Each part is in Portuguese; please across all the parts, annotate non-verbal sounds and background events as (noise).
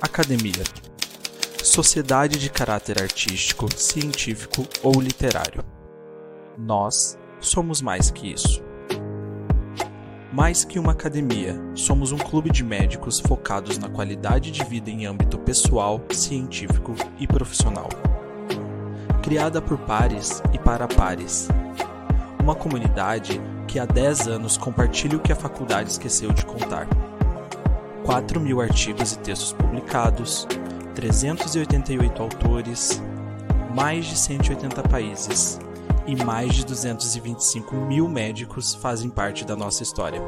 Academia. Sociedade de caráter artístico, científico ou literário. Nós somos mais que isso. Mais que uma academia, somos um clube de médicos focados na qualidade de vida em âmbito pessoal, científico e profissional. Criada por pares e para pares. Uma comunidade que há 10 anos compartilha o que a faculdade esqueceu de contar. 4 mil artigos e textos publicados, 388 autores, mais de 180 países e mais de 225 mil médicos fazem parte da nossa história.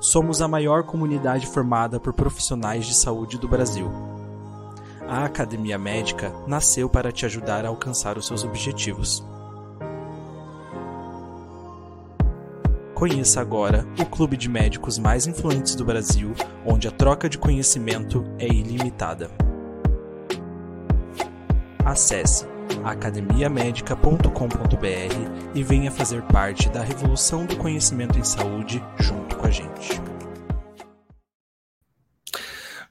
Somos a maior comunidade formada por profissionais de saúde do Brasil. A Academia Médica nasceu para te ajudar a alcançar os seus objetivos. Conheça agora o clube de médicos mais influentes do Brasil, onde a troca de conhecimento é ilimitada. Acesse academiamedica.com.br e venha fazer parte da revolução do conhecimento em saúde junto com a gente.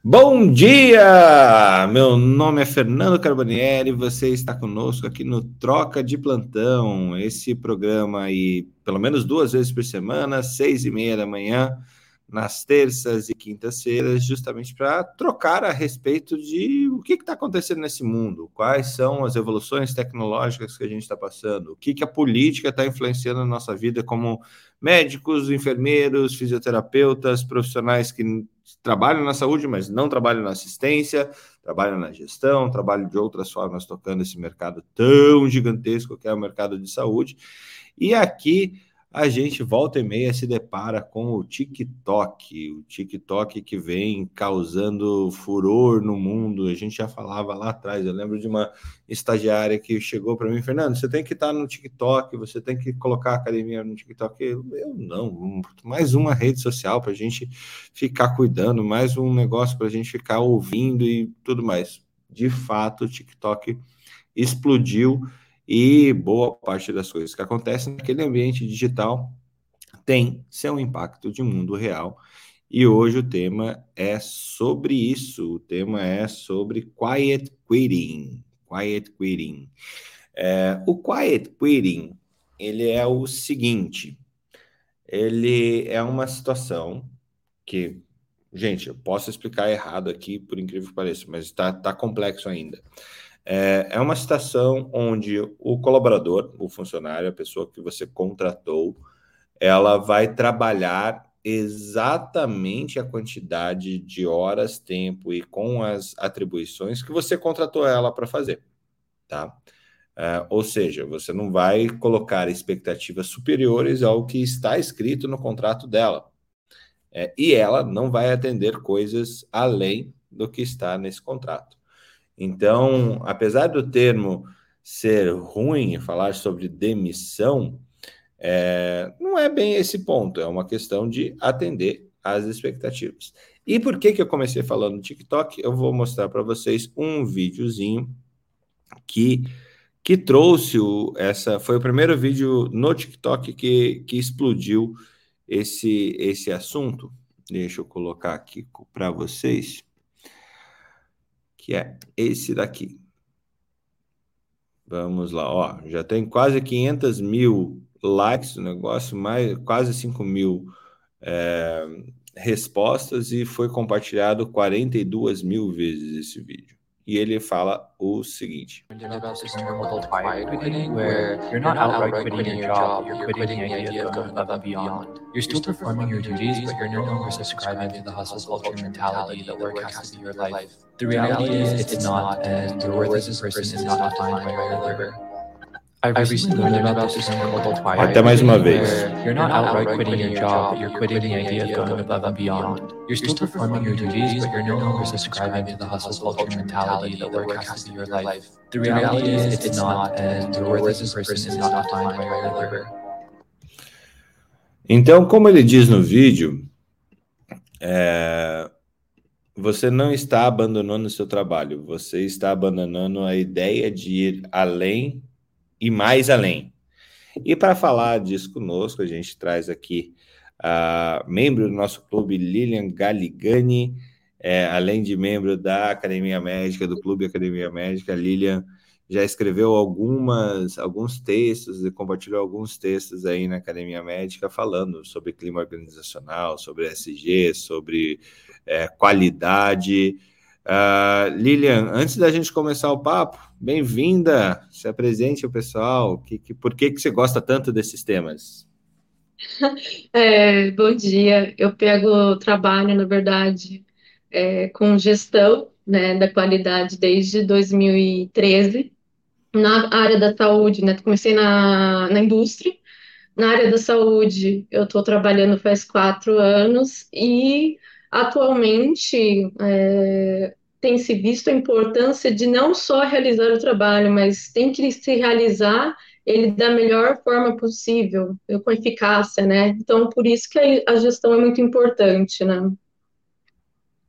Bom dia! Meu nome é Fernando Carbonieri, você está conosco aqui no Troca de Plantão, esse programa aí, pelo menos duas vezes por semana, seis e meia da manhã, nas terças e quintas-feiras, justamente para trocar a respeito de o que está acontecendo nesse mundo, quais são as evoluções tecnológicas que a gente está passando, o que, que a política está influenciando na nossa vida como médicos, enfermeiros, fisioterapeutas, profissionais que trabalham na saúde, mas não trabalham na assistência, trabalham na gestão, trabalham de outras formas tocando esse mercado tão gigantesco que é o mercado de saúde. E aqui a gente volta e meia se depara com o TikTok, o TikTok que vem causando furor no mundo. A gente já falava lá atrás. Eu lembro de uma estagiária que chegou para mim, Fernando, você tem que estar no TikTok, você tem que colocar a academia no TikTok. Eu, eu não, mais uma rede social para a gente ficar cuidando, mais um negócio para a gente ficar ouvindo e tudo mais. De fato, o TikTok explodiu e boa parte das coisas que acontecem naquele ambiente digital tem seu impacto de mundo real. E hoje o tema é sobre isso. O tema é sobre quiet quitting. Quiet quitting. É, o quiet quitting ele é o seguinte. Ele é uma situação que, gente, eu posso explicar errado aqui, por incrível que pareça, mas está tá complexo ainda. É, é uma situação onde o colaborador, o funcionário, a pessoa que você contratou, ela vai trabalhar exatamente a quantidade de horas, tempo e com as atribuições que você contratou ela para fazer, tá? É, ou seja, você não vai colocar expectativas superiores ao que está escrito no contrato dela. É, e ela não vai atender coisas além do que está nesse contrato. Então, apesar do termo ser ruim, falar sobre demissão, é, não é bem esse ponto, é uma questão de atender às expectativas. E por que, que eu comecei falando no TikTok? Eu vou mostrar para vocês um videozinho que, que trouxe o, essa. Foi o primeiro vídeo no TikTok que, que explodiu esse, esse assunto. Deixa eu colocar aqui para vocês que é esse daqui. Vamos lá, ó, já tem quase 500 mil likes o negócio, mais quase 5 mil é, respostas e foi compartilhado 42 mil vezes esse vídeo. E ele fala o seguinte. The reality is it's not, and your worth as a person is not defined by your labor. Até mais uma vez. You're not outright quitting your job, you're quitting the idea of going above and beyond. You're still performing your duties, but you're no longer subscribing to the hustle culture mentality that work has to be your life. The reality is it's not, and your worth as a person is not defined by your labor. Então, como ele diz no vídeo, é, você não está abandonando o seu trabalho, você está abandonando a ideia de ir além e mais além. E para falar disso conosco, a gente traz aqui uh, membro do nosso clube Lilian Galigani, é, além de membro da Academia Médica, do Clube Academia Médica, Lilian já escreveu algumas, alguns textos e compartilhou alguns textos aí na Academia Médica falando sobre clima organizacional, sobre SG, sobre é, qualidade. Uh, Lilian, antes da gente começar o papo, bem-vinda, se apresente ao pessoal, que, que, por que, que você gosta tanto desses temas? (laughs) É, bom dia, eu pego trabalho, na verdade, é, com gestão né, da qualidade desde 2013 na área da saúde, né? Comecei na, na indústria, na área da saúde eu estou trabalhando faz quatro anos e atualmente é, tem se visto a importância de não só realizar o trabalho, mas tem que se realizar ele da melhor forma possível, com eficácia, né? Então, por isso que a gestão é muito importante, né?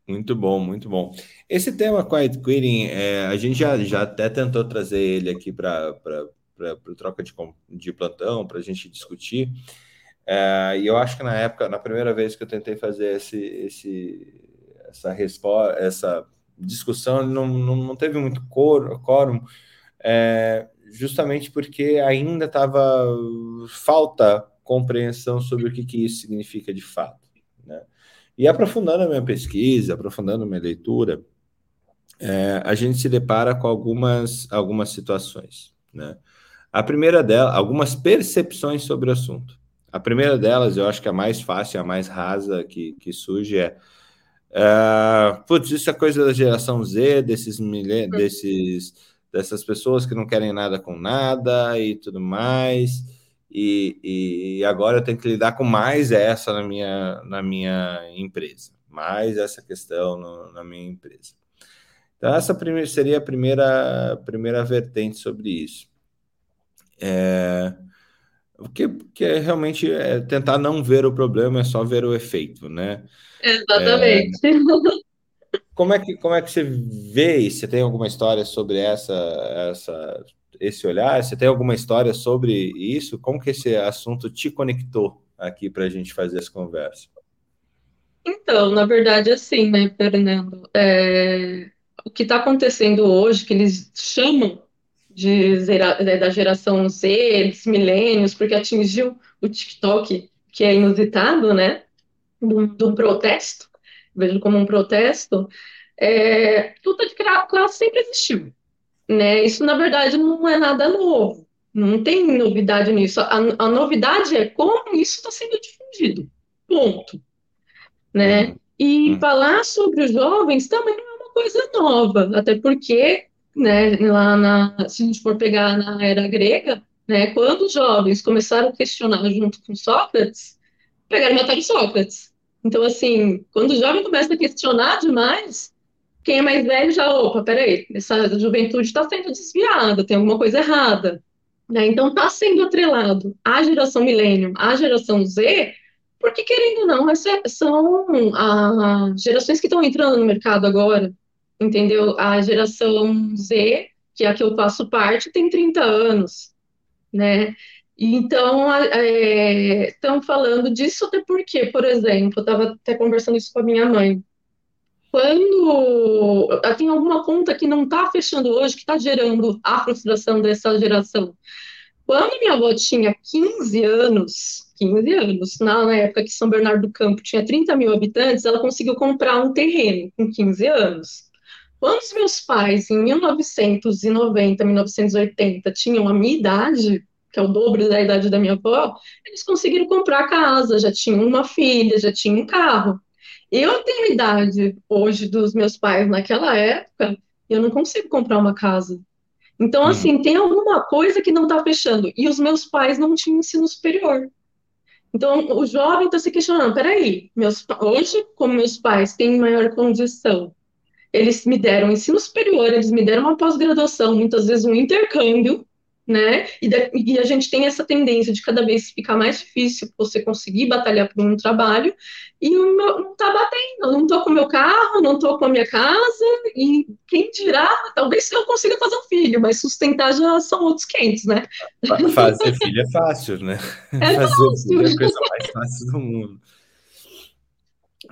Muito bom, muito bom. Esse tema Quiet Quitting, é, a gente já, já até tentou trazer ele aqui para o troca de, de plantão, para a gente discutir. É, e eu acho que na época, na primeira vez que eu tentei fazer esse, esse, essa resposta, essa discussão, não, não, não teve muito quórum, é, justamente porque ainda estava falta compreensão sobre o que, que isso significa de fato. Né? E aprofundando a minha pesquisa, aprofundando a minha leitura, é, a gente se depara com algumas, algumas situações. Né? A primeira delas, algumas percepções sobre o assunto. A primeira delas, eu acho que a mais fácil, a mais rasa que, que surge é, é putz, isso é coisa da geração Z, desses, desses dessas pessoas que não querem nada com nada e tudo mais e, e agora eu tenho que lidar com mais essa na minha, na minha empresa, mais essa questão no, na minha empresa. Então, essa primeira, seria a primeira, primeira vertente sobre isso. É, o que, que é realmente é tentar não ver o problema, é só ver o efeito, né? Exatamente. É, como, é que, como é que você vê isso? Você tem alguma história sobre essa, essa esse olhar? Você tem alguma história sobre isso? Como que esse assunto te conectou aqui para a gente fazer essa conversa? Então, na verdade, assim, né, Fernando? É, o que está acontecendo hoje, que eles chamam de né, da geração Z, dos milênios, porque atingiu o TikTok, que é inusitado, né? Do, protesto, vejo como um protesto. É, luta de classe sempre existiu né? Isso, na verdade, não é nada novo. Não tem novidade nisso. A, a novidade é como isso está sendo difundido. Ponto. Né? Uhum. E uhum. falar sobre os jovens também não é uma coisa nova, até porque, né, lá na, se a gente for pegar na era grega, né, quando os jovens começaram a questionar junto com Sócrates, pegaram e mataram Sócrates. Então, assim, quando o jovem começa a questionar demais, quem é mais velho já, opa, peraí, essa juventude está sendo desviada, tem alguma coisa errada. Né? Então, está sendo atrelado à geração milênio, à geração Z, porque, querendo ou não, essas são as gerações que estão entrando no mercado agora, entendeu? A geração Z, que é a que eu faço parte, tem 30 anos, né? Então, estão é, falando disso até porque, por exemplo, eu estava até conversando isso com a minha mãe quando tem alguma conta que não está fechando hoje, que está gerando a frustração dessa geração. Quando minha avó tinha 15 anos, 15 anos, na, na época que São Bernardo do Campo tinha 30 mil habitantes, ela conseguiu comprar um terreno com 15 anos. Quando os meus pais, em 1990, 1980, tinham a minha idade, que é o dobro da idade da minha avó, eles conseguiram comprar casa, já tinham uma filha, já tinham um carro. Eu tenho idade hoje dos meus pais naquela época, eu não consigo comprar uma casa. Então, uhum. assim, tem alguma coisa que não está fechando. E os meus pais não tinham ensino superior. Então, o jovem está se questionando: peraí, meus, hoje, como meus pais têm maior condição, eles me deram ensino superior, eles me deram uma pós-graduação, muitas vezes um intercâmbio, né? E, da, e, a gente tem essa tendência de cada vez ficar mais difícil você conseguir batalhar por um trabalho e o meu, não tá batendo, não tô com o meu carro, não tô com a minha casa, e quem dirá, talvez eu consiga fazer um filho, mas sustentar já são outros quentes, né? Fazer filho é fácil, né? É (laughs) fazer fácil. filho é a coisa mais fácil do mundo.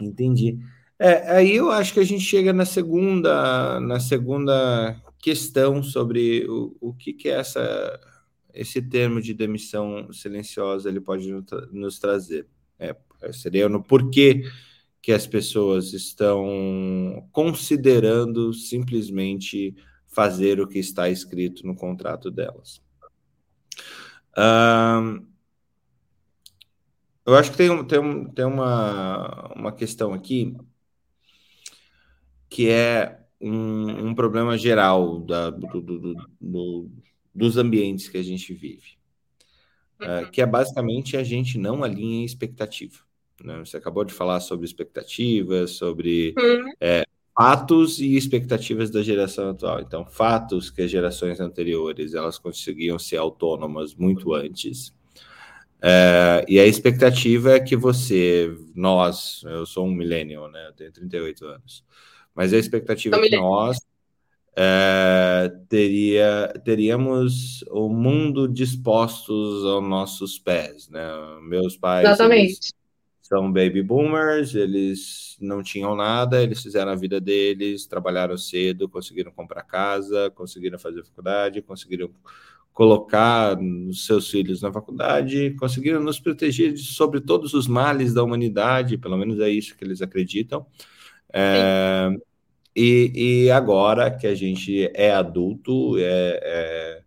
Entendi. É, aí eu acho que a gente chega na segunda, na segunda questão sobre o, o que, que é essa, esse termo de demissão silenciosa ele pode nos trazer. É, seria no porquê que as pessoas estão considerando simplesmente fazer o que está escrito no contrato delas. Um, eu acho que tem, tem, tem uma, uma questão aqui que é um, um problema geral da, do, do, do, dos ambientes que a gente vive, uh, que é basicamente a gente não alinha expectativa. Né? Você acabou de falar sobre expectativas, sobre uhum. é, fatos e expectativas da geração atual. Então, fatos que as gerações anteriores elas conseguiam ser autônomas muito antes. É, e a expectativa é que você, nós, eu sou um millennial, né? Eu tenho 38 anos mas a expectativa é que nós é, teria, teríamos o mundo dispostos aos nossos pés, né? Meus pais são baby boomers, eles não tinham nada, eles fizeram a vida deles, trabalharam cedo, conseguiram comprar casa, conseguiram fazer faculdade, conseguiram colocar os seus filhos na faculdade, conseguiram nos proteger sobre todos os males da humanidade, pelo menos é isso que eles acreditam. É, e, e, agora que a gente é adulto, é,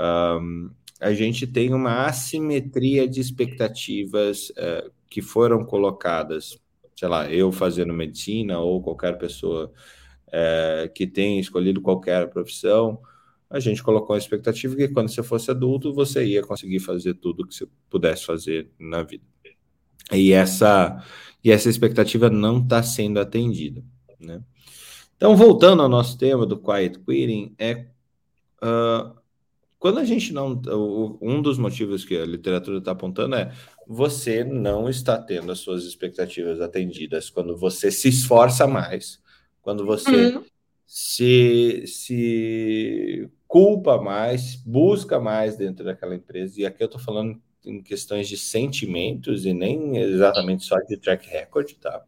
é, um, a gente tem uma assimetria de expectativas é, que foram colocadas, sei lá, eu fazendo medicina ou qualquer pessoa é, que tenha escolhido qualquer profissão, a gente colocou a expectativa que quando você fosse adulto, você ia conseguir fazer tudo que você pudesse fazer na vida. E essa, e essa expectativa não está sendo atendida. Né? Então, voltando ao nosso tema do quiet quitting, é uh, quando a gente não. Um dos motivos que a literatura está apontando é você não está tendo as suas expectativas atendidas quando você se esforça mais, quando você uhum. se, se culpa mais, busca mais dentro daquela empresa. E aqui eu estou falando em questões de sentimentos e nem exatamente só de track record, tá?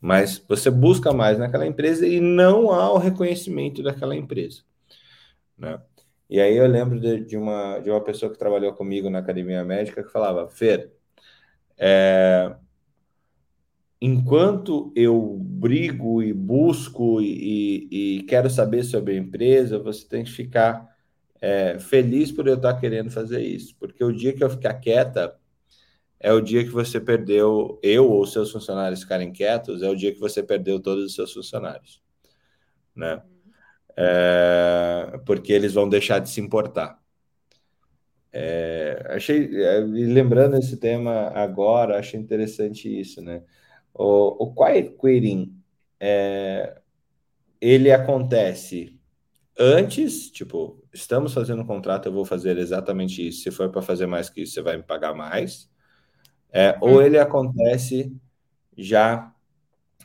Mas você busca mais naquela empresa e não há o reconhecimento daquela empresa, né? E aí eu lembro de, de uma, de uma pessoa que trabalhou comigo na academia médica que falava, Fer, é, enquanto eu brigo e busco e, e, quero saber sobre a empresa, você tem que ficar é, feliz por eu estar querendo fazer isso, porque o dia que eu ficar quieta é o dia que você perdeu, eu ou seus funcionários ficarem quietos, é o dia que você perdeu todos os seus funcionários, né? É, porque eles vão deixar de se importar. É, achei, é, lembrando esse tema agora, achei interessante isso, né? O, o quiet quitting, é, ele acontece antes, tipo, estamos fazendo um contrato, eu vou fazer exatamente isso. Se for para fazer mais que isso, você vai me pagar mais. É, ou uhum. ele acontece já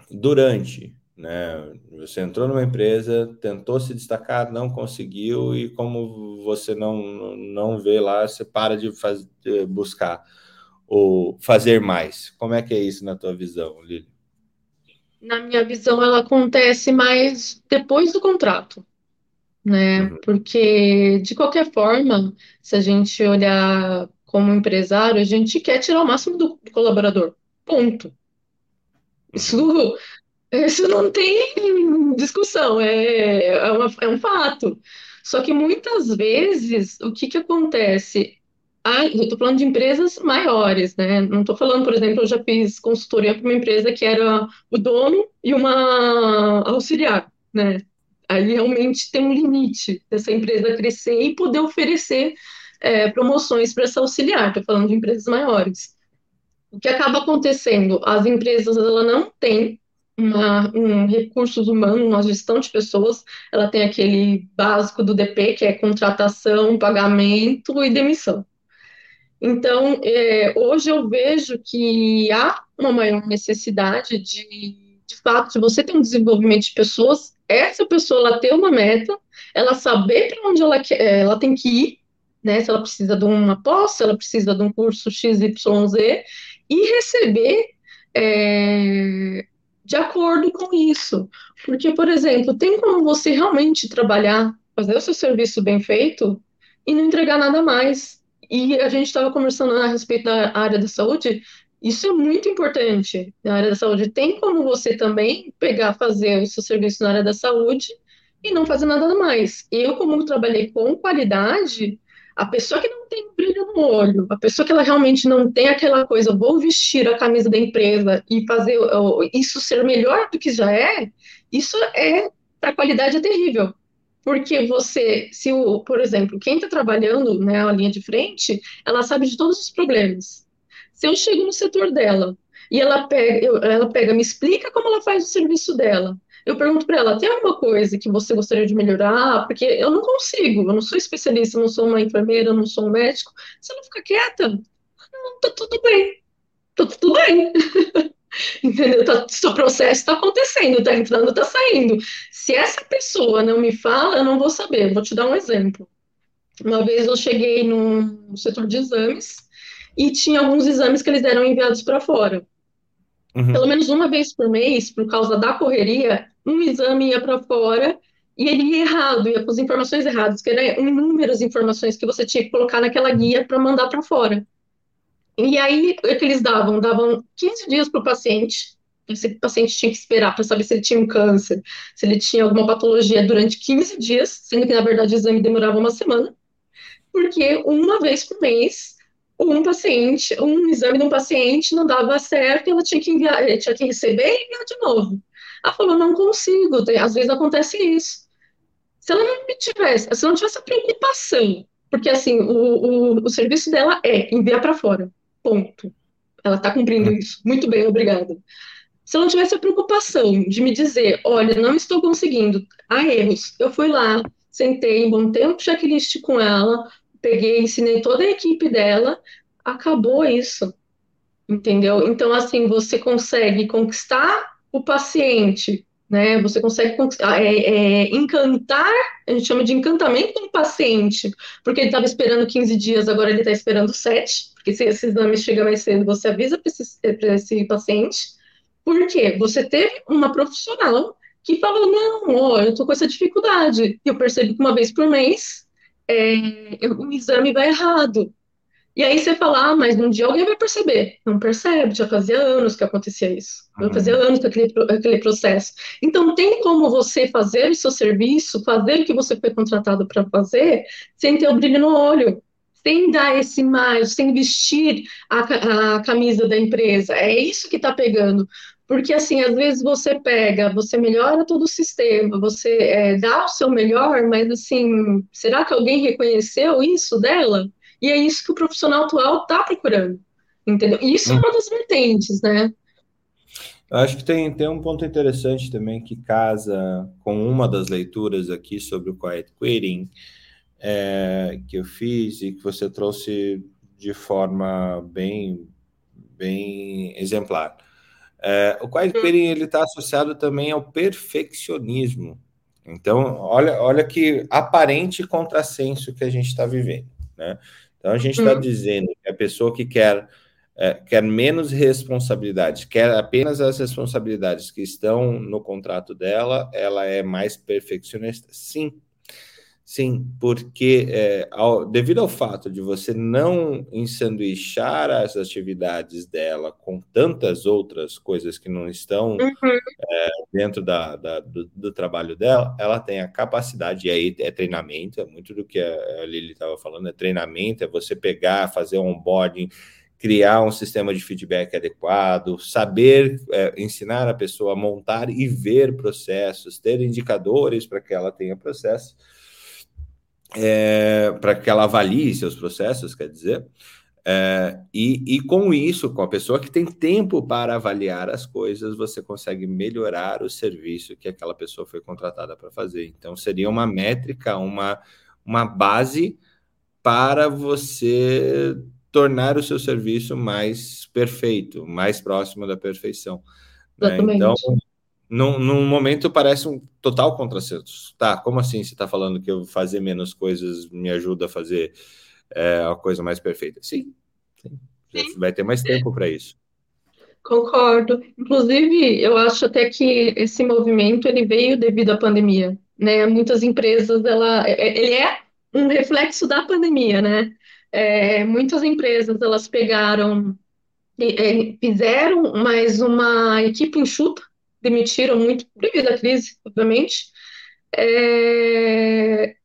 durante, né? Você entrou numa empresa, tentou se destacar, não conseguiu, e como você não, não vê lá, você para de, fazer, de buscar ou fazer mais. Como é que é isso na tua visão, Lili? Na minha visão, ela acontece mais depois do contrato né? Uhum. Porque, de qualquer forma, se a gente olhar como empresário, a gente quer tirar o máximo do, do colaborador. Ponto. Isso, isso não tem discussão, é, é, uma, é um fato. Só que muitas vezes, o que, que acontece? Ah, eu estou falando de empresas maiores, né? Não estou falando, por exemplo, eu já fiz consultoria para uma empresa que era o dono e uma auxiliar, né? Aí realmente tem um limite dessa empresa crescer e poder oferecer é, promoções para essa auxiliar. Estou falando de empresas maiores. O que acaba acontecendo? As empresas ela não têm uma, um recursos humanos, uma gestão de pessoas, ela tem aquele básico do DP, que é contratação, pagamento e demissão. Então, é, hoje eu vejo que há uma maior necessidade de, de fato, se você tem um desenvolvimento de pessoas, essa pessoa ela ter uma meta, ela saber para onde ela, quer, ela tem que ir, né? Se ela precisa de uma pós, se ela precisa de um curso XYZ, e receber é, de acordo com isso. Porque, por exemplo, tem como você realmente trabalhar, fazer o seu serviço bem feito e não entregar nada mais. E a gente estava conversando a respeito da área da saúde, isso é muito importante na área da saúde. Tem como você também pegar, fazer o seu serviço na área da saúde e não fazer nada mais. Eu, como trabalhei com qualidade, a pessoa que não tem brilho no olho, a pessoa que ela realmente não tem aquela coisa, vou vestir a camisa da empresa e fazer isso ser melhor do que já é, isso é, para a qualidade é terrível. Porque você, se o, por exemplo, quem está trabalhando né, linha de frente, ela sabe de todos os problemas. Se eu chego no setor dela e ela pega, eu, ela pega, me explica como ela faz o serviço dela, eu pergunto para ela: tem alguma coisa que você gostaria de melhorar? Porque eu não consigo, eu não sou especialista, eu não sou uma enfermeira, eu não sou um médico. Você não fica quieta? Não, tá tudo bem. Tá tudo bem. (laughs) Entendeu? Tá, seu processo está acontecendo, está entrando, está saindo. Se essa pessoa não me fala, eu não vou saber. Vou te dar um exemplo. Uma vez eu cheguei no setor de exames e tinha alguns exames que eles eram enviados para fora. Uhum. Pelo menos uma vez por mês, por causa da correria, um exame ia para fora e ele ia errado, ia com as informações erradas, que eram inúmeras informações que você tinha que colocar naquela guia para mandar para fora. E aí, o que eles davam? Davam 15 dias para o paciente, esse paciente tinha que esperar para saber se ele tinha um câncer, se ele tinha alguma patologia durante 15 dias, sendo que, na verdade, o exame demorava uma semana, porque uma vez por mês um paciente, um exame de um paciente não dava certo, ela tinha que enviar, tinha que receber e enviar de novo. Ela falou, não consigo, às vezes acontece isso. Se ela não tivesse, se não tivesse a preocupação, porque assim, o, o, o serviço dela é enviar para fora, ponto. Ela está cumprindo isso. Muito bem, obrigada. Se ela não tivesse a preocupação de me dizer, olha, não estou conseguindo, há erros. Eu fui lá, sentei um bom tempo checklist com ela, peguei, ensinei toda a equipe dela, acabou isso. Entendeu? Então, assim, você consegue conquistar o paciente, né? Você consegue é, é, encantar, a gente chama de encantamento com o paciente, porque ele estava esperando 15 dias, agora ele está esperando 7, porque se esse exame chega mais cedo, você avisa para esse, esse paciente. Por quê? Você teve uma profissional que falou, não, ó, eu tô com essa dificuldade. Eu percebo que uma vez por mês é, o exame vai errado. E aí você fala, ah, mas um dia alguém vai perceber. Não percebe, já fazia anos que acontecia isso. Já uhum. fazia anos que aquele, aquele processo. Então, tem como você fazer o seu serviço, fazer o que você foi contratado para fazer, sem ter o brilho no olho, sem dar esse mais, sem vestir a, a camisa da empresa. É isso que está pegando. Porque, assim, às vezes você pega, você melhora todo o sistema, você é, dá o seu melhor, mas, assim, será que alguém reconheceu isso dela? E é isso que o profissional atual está procurando, entendeu? Isso é uma das vertentes, né? Eu acho que tem, tem um ponto interessante também que casa com uma das leituras aqui sobre o Quiet Quitting é, que eu fiz e que você trouxe de forma bem, bem exemplar é, o quiet quitting ele está associado também ao perfeccionismo. Então, olha, olha que aparente contrassenso que a gente está vivendo, né? Então, a gente está uhum. dizendo que a pessoa que quer é, quer menos responsabilidades, quer apenas as responsabilidades que estão no contrato dela, ela é mais perfeccionista. Sim, Sim, porque é, ao, devido ao fato de você não ensanduichar as atividades dela com tantas outras coisas que não estão uhum. é, dentro da, da do, do, trabalho dela, ela tem a capacidade, e aí é treinamento, é muito do que a, a Lili estava falando, é treinamento, é você pegar, fazer um onboarding, criar um sistema de feedback adequado, saber é, ensinar a pessoa a montar e ver processos, ter indicadores para que ela tenha processos é, para que ela avalie seus processos, quer dizer, É, e, e com isso, com a pessoa que tem tempo para avaliar as coisas, você consegue melhorar o serviço que aquela pessoa foi contratada para fazer. Então, seria uma métrica, uma, uma base para você tornar o seu serviço mais perfeito, mais próximo da perfeição. Né? Então, num, num, momento parece um total contrassenso. Tá, como assim você está falando que eu fazer menos coisas me ajuda a fazer é, a coisa mais perfeita? Sim, sim. sim. vai ter mais tempo para isso. Concordo. Inclusive, eu acho até que esse movimento ele veio devido à pandemia, né? Muitas empresas, ela, é, é, ele é um reflexo da pandemia, né? É, muitas empresas elas pegaram, é, fizeram mais uma equipe enxuta, demitiram muito devido à crise, obviamente. É,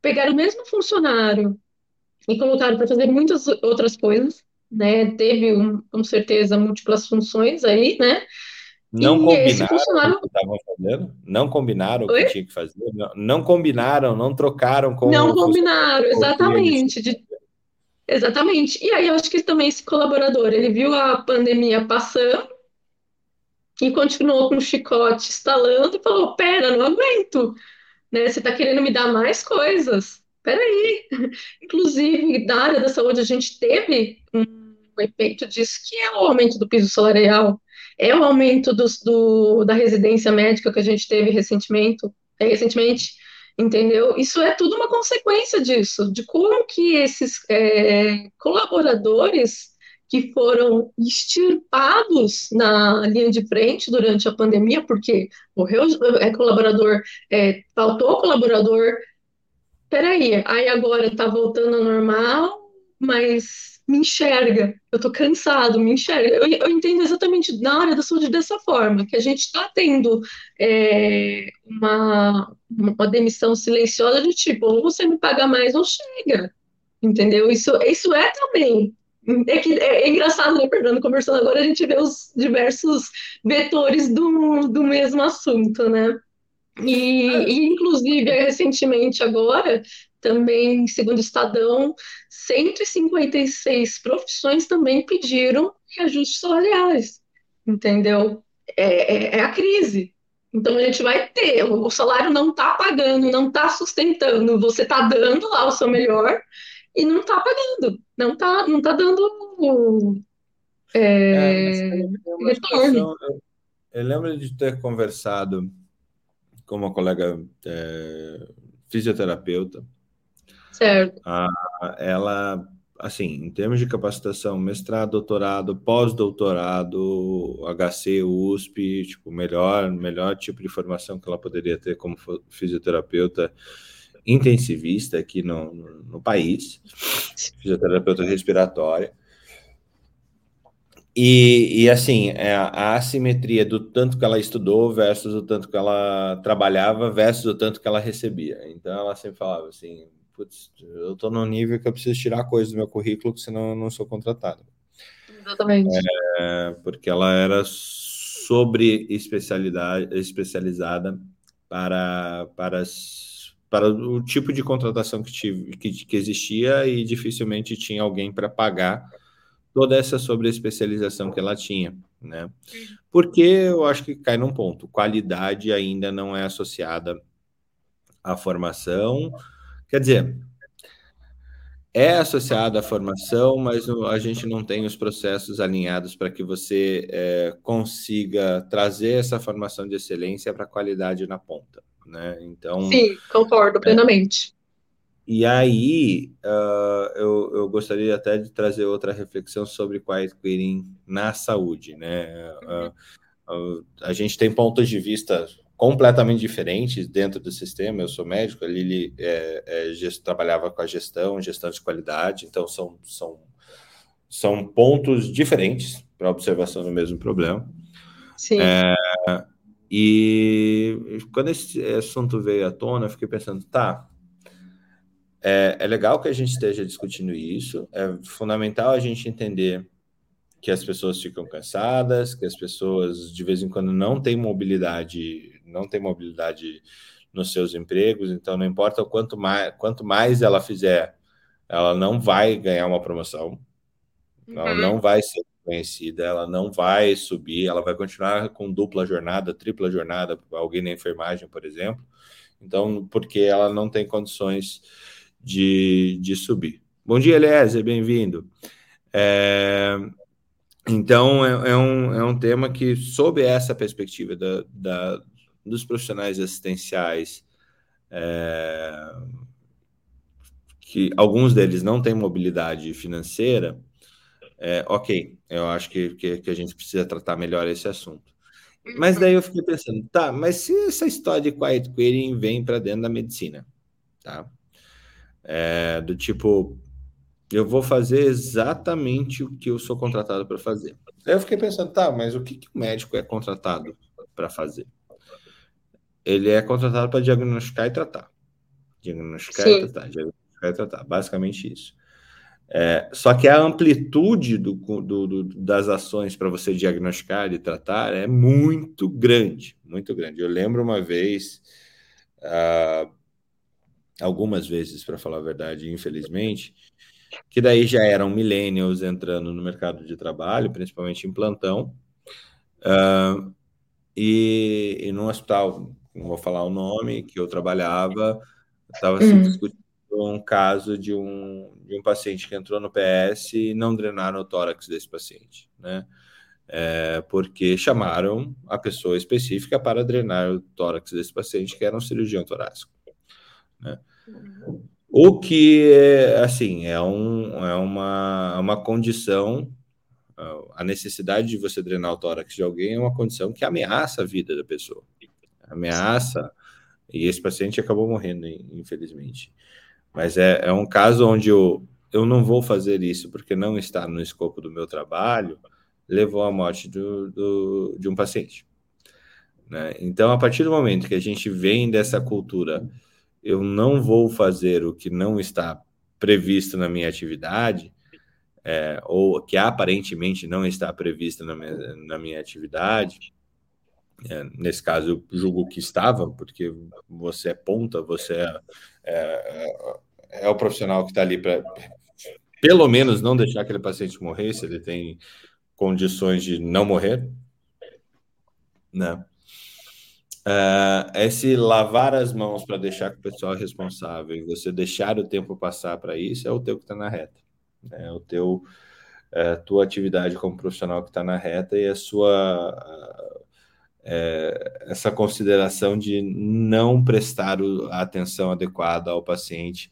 pegaram o mesmo funcionário e colocaram para fazer muitas outras coisas, né? Teve um, com certeza múltiplas funções aí, né? Não e combinaram funcionário... o que estavam fazendo? Não combinaram Oi? o que tinha que fazer? Não, não, combinaram, não trocaram com Não combinaram, exatamente. De... Exatamente. E aí eu acho que também esse colaborador, ele viu a pandemia passando e continuou com o chicote instalando e falou: Pera, não aguento, né? Você está querendo me dar mais coisas. Peraí. (laughs) Inclusive, na área da saúde, a gente teve um efeito disso, que é o aumento do piso salarial é o aumento dos, do, da residência médica que a gente teve recentemente, é, recentemente, entendeu? Isso é tudo uma consequência disso, de como que esses é, colaboradores que foram extirpados na linha de frente durante a pandemia, porque morreu é, colaborador, é, faltou colaborador, peraí, aí agora está voltando ao normal, mas me enxerga, eu tô cansado, me enxerga. Eu, eu entendo exatamente na área da saúde dessa forma, que a gente está tendo é, uma, uma demissão silenciosa de tipo, ou você me paga mais ou chega, entendeu? Isso, isso é também. É, que, é, é engraçado, né, Fernando, conversando agora, a gente vê os diversos vetores do, do mesmo assunto, né? E, e, inclusive, recentemente agora, também, segundo o Estadão, 156 profissões também pediram reajustes salariais, entendeu? É, é, é, a crise. Então a gente vai ter, o salário não está pagando, não está sustentando, você está dando lá o seu melhor e não está pagando, não está não tá dando é, é retorno. Eu, eu lembro de ter conversado com uma colega é, fisioterapeuta Certo. Ah, ela, assim, em termos de capacitação, mestrado, doutorado, pós-doutorado, HC, USP, tipo, melhor, melhor tipo de formação que ela poderia ter como fisioterapeuta intensivista aqui no, no, no país, fisioterapeuta respiratória. E, e, assim, é a assimetria do tanto que ela estudou versus o tanto que ela trabalhava versus o tanto que ela recebia. Então, ela sempre falava assim: putz, eu estou num nível que eu preciso tirar coisas do meu currículo, senão eu não sou contratado. Exatamente. É, porque ela era sobre especialidade, especializada para, para, as, para o tipo de contratação que, tive, que, que existia e dificilmente tinha alguém para pagar toda essa sobre especialização que ela tinha, né? Porque eu acho que cai num ponto, qualidade ainda não é associada à formação, Quer dizer, é associado à formação, mas a gente não tem os processos alinhados para que você é, consiga trazer essa formação de excelência para a qualidade na ponta. Né? Então, Sim, concordo plenamente. É, e aí, uh, eu, eu gostaria até de trazer outra reflexão sobre quiet quitting na saúde. Né? Uh, uh, a gente tem pontos de vista completamente diferentes dentro do sistema. Eu sou médico, a Lili é, é, gest, trabalhava com a gestão, gestão de qualidade, então são, são, são pontos diferentes para observação do mesmo problema. Sim. É, e quando esse assunto veio à tona, eu fiquei pensando, tá, é, é legal que a gente esteja discutindo isso, é fundamental a gente entender que as pessoas ficam cansadas, que as pessoas de vez em quando não têm mobilidade não tem mobilidade nos seus empregos, então não importa o quanto mais, quanto mais ela fizer, ela não vai ganhar uma promoção. Ela uhum. não vai ser conhecida, ela não vai subir, ela vai continuar com dupla jornada, tripla jornada, alguém na enfermagem, por exemplo. Então, porque ela não tem condições de, de subir. Bom dia, Eliezer, bem-vindo. É, então, é, é, um, é um tema que, sob essa perspectiva da, da dos profissionais assistenciais, é, que alguns deles não têm mobilidade financeira, é, ok, eu acho que, que, que, a gente precisa tratar melhor esse assunto. Mas daí eu fiquei pensando, tá, mas se essa história de quiet quitting vem para dentro da medicina, tá? É, do tipo, eu vou fazer exatamente o que eu sou contratado para fazer. Aí eu fiquei pensando, tá, mas o que, que o médico é contratado para fazer? Ele é contratado para diagnosticar e tratar. Diagnosticar Sim. e tratar, diagnosticar e tratar, basicamente isso. É, só que a amplitude do, do, do, das ações para você diagnosticar e tratar é muito grande, muito grande. Eu lembro uma vez, uh, algumas vezes, para falar a verdade, infelizmente, que daí já eram millennials entrando no mercado de trabalho, principalmente em plantão, uh, e, e num hospital, não vou falar o nome, que eu trabalhava, estava se uhum. discutindo um caso de um, de um paciente que entrou no PS e não drenaram o tórax desse paciente, né? É, porque chamaram a pessoa específica para drenar o tórax desse paciente, que era um cirurgião torácico. Né? O que, assim, é, um, é uma, uma condição, a necessidade de você drenar o tórax de alguém é uma condição que ameaça a vida da pessoa. Ameaça, e esse paciente acabou morrendo, infelizmente. Mas é, é um caso onde eu, eu não vou fazer isso porque não está no escopo do meu trabalho, levou à morte do, do, de um paciente. Né? Então, a partir do momento que a gente vem dessa cultura, eu não vou fazer o que não está previsto na minha atividade, é, ou que aparentemente não está previsto na minha, na minha atividade, é, nesse caso eu julgo que estava, porque você é ponta, você é, é, é o profissional que está ali para, pelo menos, não deixar aquele paciente morrer, se ele tem condições de não morrer, né? Uh, esse lavar as mãos para deixar que o pessoal é responsável e você deixar o tempo passar para isso é o teu que está na reta. Né? É o teu, é, tua atividade como profissional que está na reta e a sua é, essa consideração de não prestar a atenção adequada ao paciente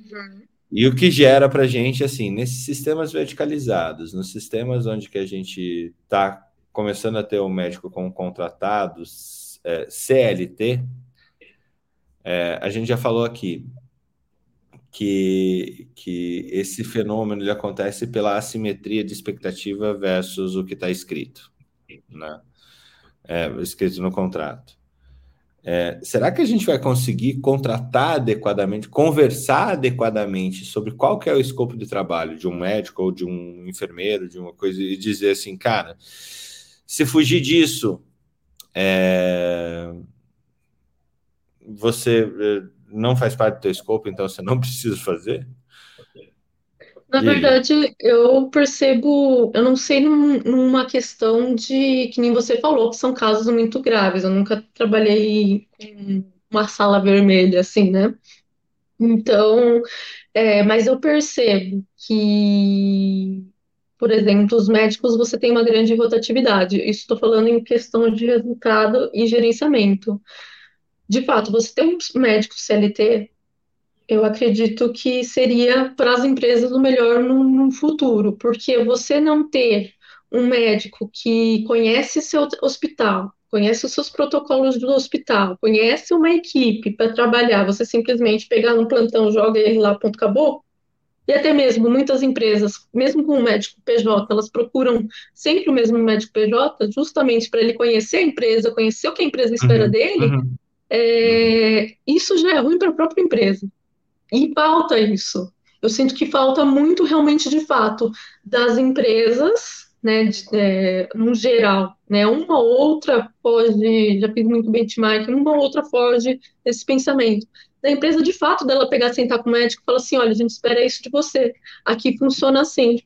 Uhum. E o que gera para a gente, assim, nesses sistemas verticalizados, nos sistemas onde que a gente está começando a ter o médico com contratados é, CLT, é, a gente já falou aqui que, que esse fenômeno ele acontece pela assimetria de expectativa versus o que está escrito, né? É, escrito no contrato. É, será que a gente vai conseguir contratar adequadamente, conversar adequadamente sobre qual que é o escopo de trabalho de um médico ou de um enfermeiro, de uma coisa, e dizer assim, cara, se fugir disso, é, você é, não faz parte do teu escopo, então você não (laughs) precisa fazer? Na verdade, eu percebo, eu não sei num, numa questão de, que nem você falou, que são casos muito graves. Eu nunca trabalhei com uma sala vermelha, assim, né? Então, é, mas eu percebo que, por exemplo, os médicos você tem uma grande rotatividade. Isso estou falando em questão de resultado e gerenciamento. De fato, você tem um médico CLT, eu acredito que seria para as empresas o melhor no, no, futuro, porque você não ter um médico que conhece seu hospital, conhece os seus protocolos do hospital, conhece uma equipe para trabalhar, você simplesmente pegar um plantão, joga ele lá, ponto, acabou. E até mesmo muitas empresas, mesmo com o médico PJ, elas procuram sempre o mesmo médico PJ, justamente para ele conhecer a empresa, conhecer o que a empresa espera uhum, dele. Uhum. É, isso já é ruim para a própria empresa. E falta isso. Eu sinto que falta muito realmente de fato das empresas, né, de, é, no geral, né, uma outra foge, já fiz muito benchmark, uma outra foge desse pensamento. Da empresa, de fato, dela pegar, sentar com o médico e falar assim, olha, a gente espera isso de você, aqui funciona assim.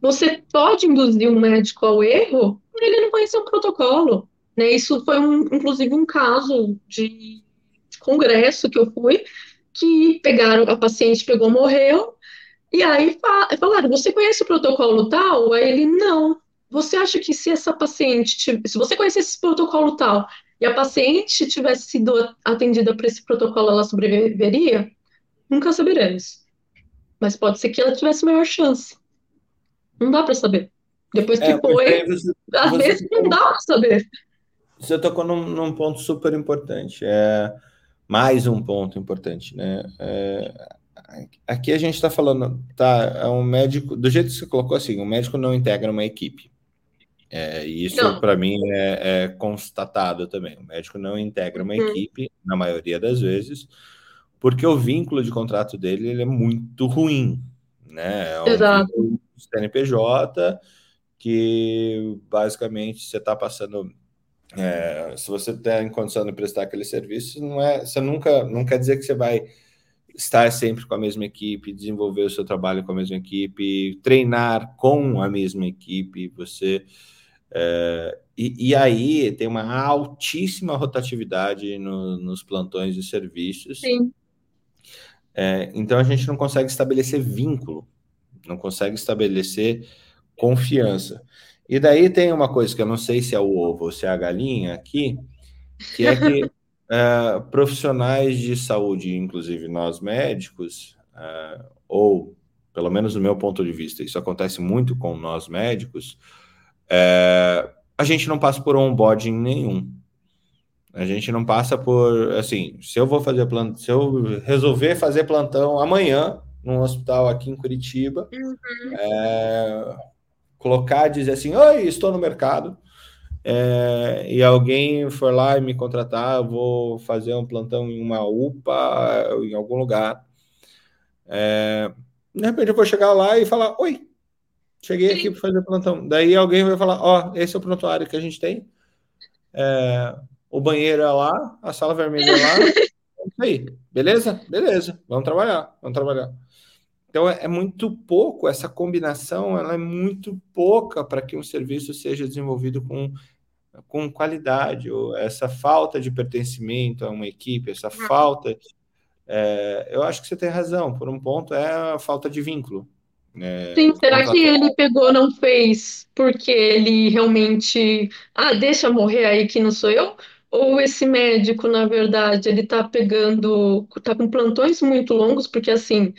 você pode induzir um médico ao erro ele não conhecer o protocolo. Né? Isso foi, um, inclusive, um caso de congresso que eu fui, que pegaram, a paciente pegou, morreu, e aí falaram, você conhece o protocolo tal? Aí ele, não. Você acha que se essa paciente, se você conhecesse esse protocolo tal, e a paciente tivesse sido atendida por esse protocolo, ela sobreviveria? Nunca saberemos. Mas pode ser que ela tivesse maior chance. Não dá para saber. Depois que é, foi, você, (laughs) às você vezes não dá para saber. Você tocou num, num, ponto super importante. É mais um ponto importante, né? É, aqui a gente está falando, tá? É um médico, do jeito que você colocou assim, um médico não integra uma equipe. É, e isso, para mim, é, é, constatado também. O médico não integra uma uhum. equipe, na maioria das vezes, porque o vínculo de contrato dele ele é muito ruim. Né? É um Exato. CNPJ que basicamente você está passando. É, se você tem condição de prestar aquele serviço, não é, você nunca não quer dizer que você vai estar sempre com a mesma equipe, desenvolver o seu trabalho com a mesma equipe, treinar com a mesma equipe, você é, e, e, aí tem uma altíssima rotatividade no, nos plantões e serviços. Sim. É, então a gente não consegue estabelecer vínculo, não consegue estabelecer confiança. E daí tem uma coisa que eu não sei se é o ovo ou se é a galinha aqui, que é que é, (laughs) profissionais de saúde, inclusive nós médicos, é, ou pelo menos do meu ponto de vista, isso acontece muito com nós médicos, é, a gente não passa por onboarding nenhum. A gente não passa por, assim, se eu vou fazer plantão, se eu resolver fazer plantão amanhã num hospital aqui em Curitiba, uhum. é, colocar, dizer assim, oi, estou no mercado, é, e alguém for lá e me contratar, eu vou fazer um plantão em uma UPA, em algum lugar. É, de repente eu vou chegar lá e falar, oi, Cheguei aqui para fazer plantão. Daí alguém vai falar: Ó, oh, esse é o prontuário que a gente tem. É, o banheiro é lá, a sala vermelha é lá. (laughs) É isso aí, beleza? Beleza, vamos trabalhar, vamos trabalhar. Então é, é muito pouco, essa combinação ela é muito pouca para que um serviço seja desenvolvido com, com qualidade, ou essa falta de pertencimento a uma equipe, essa uhum. falta. É, eu acho que você tem razão, por um ponto é a falta de vínculo. É, Sim, será que ele pegou, não fez porque ele realmente, ah, deixa morrer aí que não sou eu? Ou esse médico, na verdade, ele tá pegando, tá com plantões muito longos, porque assim,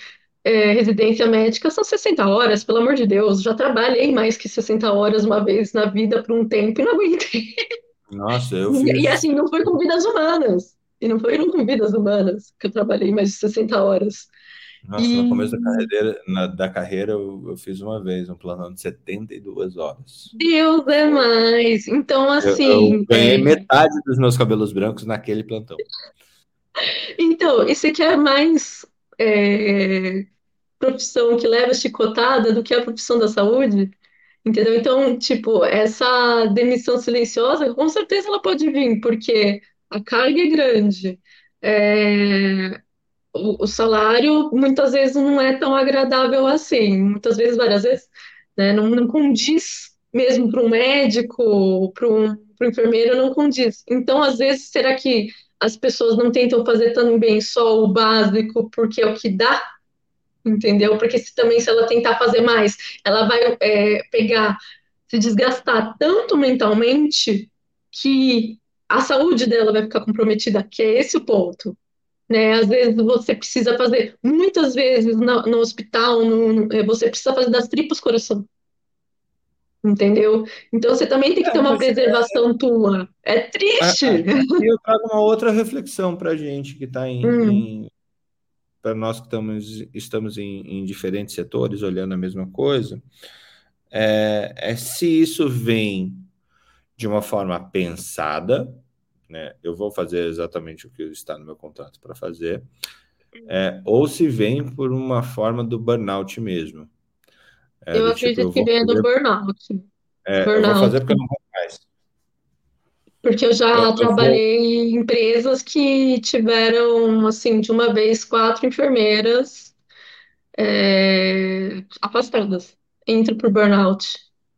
é, residência médica são 60 horas, pelo amor de Deus, já trabalhei mais que 60 horas uma vez na vida por um tempo e não aguentei. Nossa, eu fiz... E, e assim, não foi com vidas humanas. E não foi com vidas humanas que eu trabalhei mais de 60 horas. Nossa, e... no começo da carreira, na, da carreira eu, eu, fiz uma vez um plantão de 72 horas. Deus é mais. Então, assim. Eu, eu ganhei é... metade dos meus cabelos brancos naquele plantão. Então, e você quer mais é, profissão que leva chicotada do que a profissão da saúde? Entendeu? Então, tipo, essa demissão silenciosa, com certeza ela pode vir, porque a carga é grande. É, o, o, salário muitas vezes não é tão agradável assim, muitas vezes, várias vezes, né, não, não condiz mesmo para um médico, para um, um enfermeiro, não condiz. Então, às vezes, será que as pessoas não tentam fazer também só o básico porque é o que dá? Entendeu? Porque se também, se ela tentar fazer mais, ela vai é, pegar, se desgastar tanto mentalmente que a saúde dela vai ficar comprometida, que é esse o ponto né? Às vezes você precisa fazer, muitas vezes no, no hospital, no, no, é, você precisa fazer das tripas coração. Entendeu? Então você também tem que é, ter uma preservação é... tua. É triste. E eu trago uma outra reflexão para a gente que está em, hum. em para nós que estamos, estamos em, em, diferentes setores olhando a mesma coisa, é, é se isso vem de uma forma pensada, né? Eu vou fazer exatamente o que está no meu contrato para fazer, é, ou se vem por uma forma do burnout mesmo. É, eu acredito tipo, eu que venha do burnout. É, burnout. Eu vou fazer porque eu não vou mais. Porque eu já eu, trabalhei vou... em empresas que tiveram, assim, de uma vez, quatro enfermeiras é, afastadas. entra por burnout.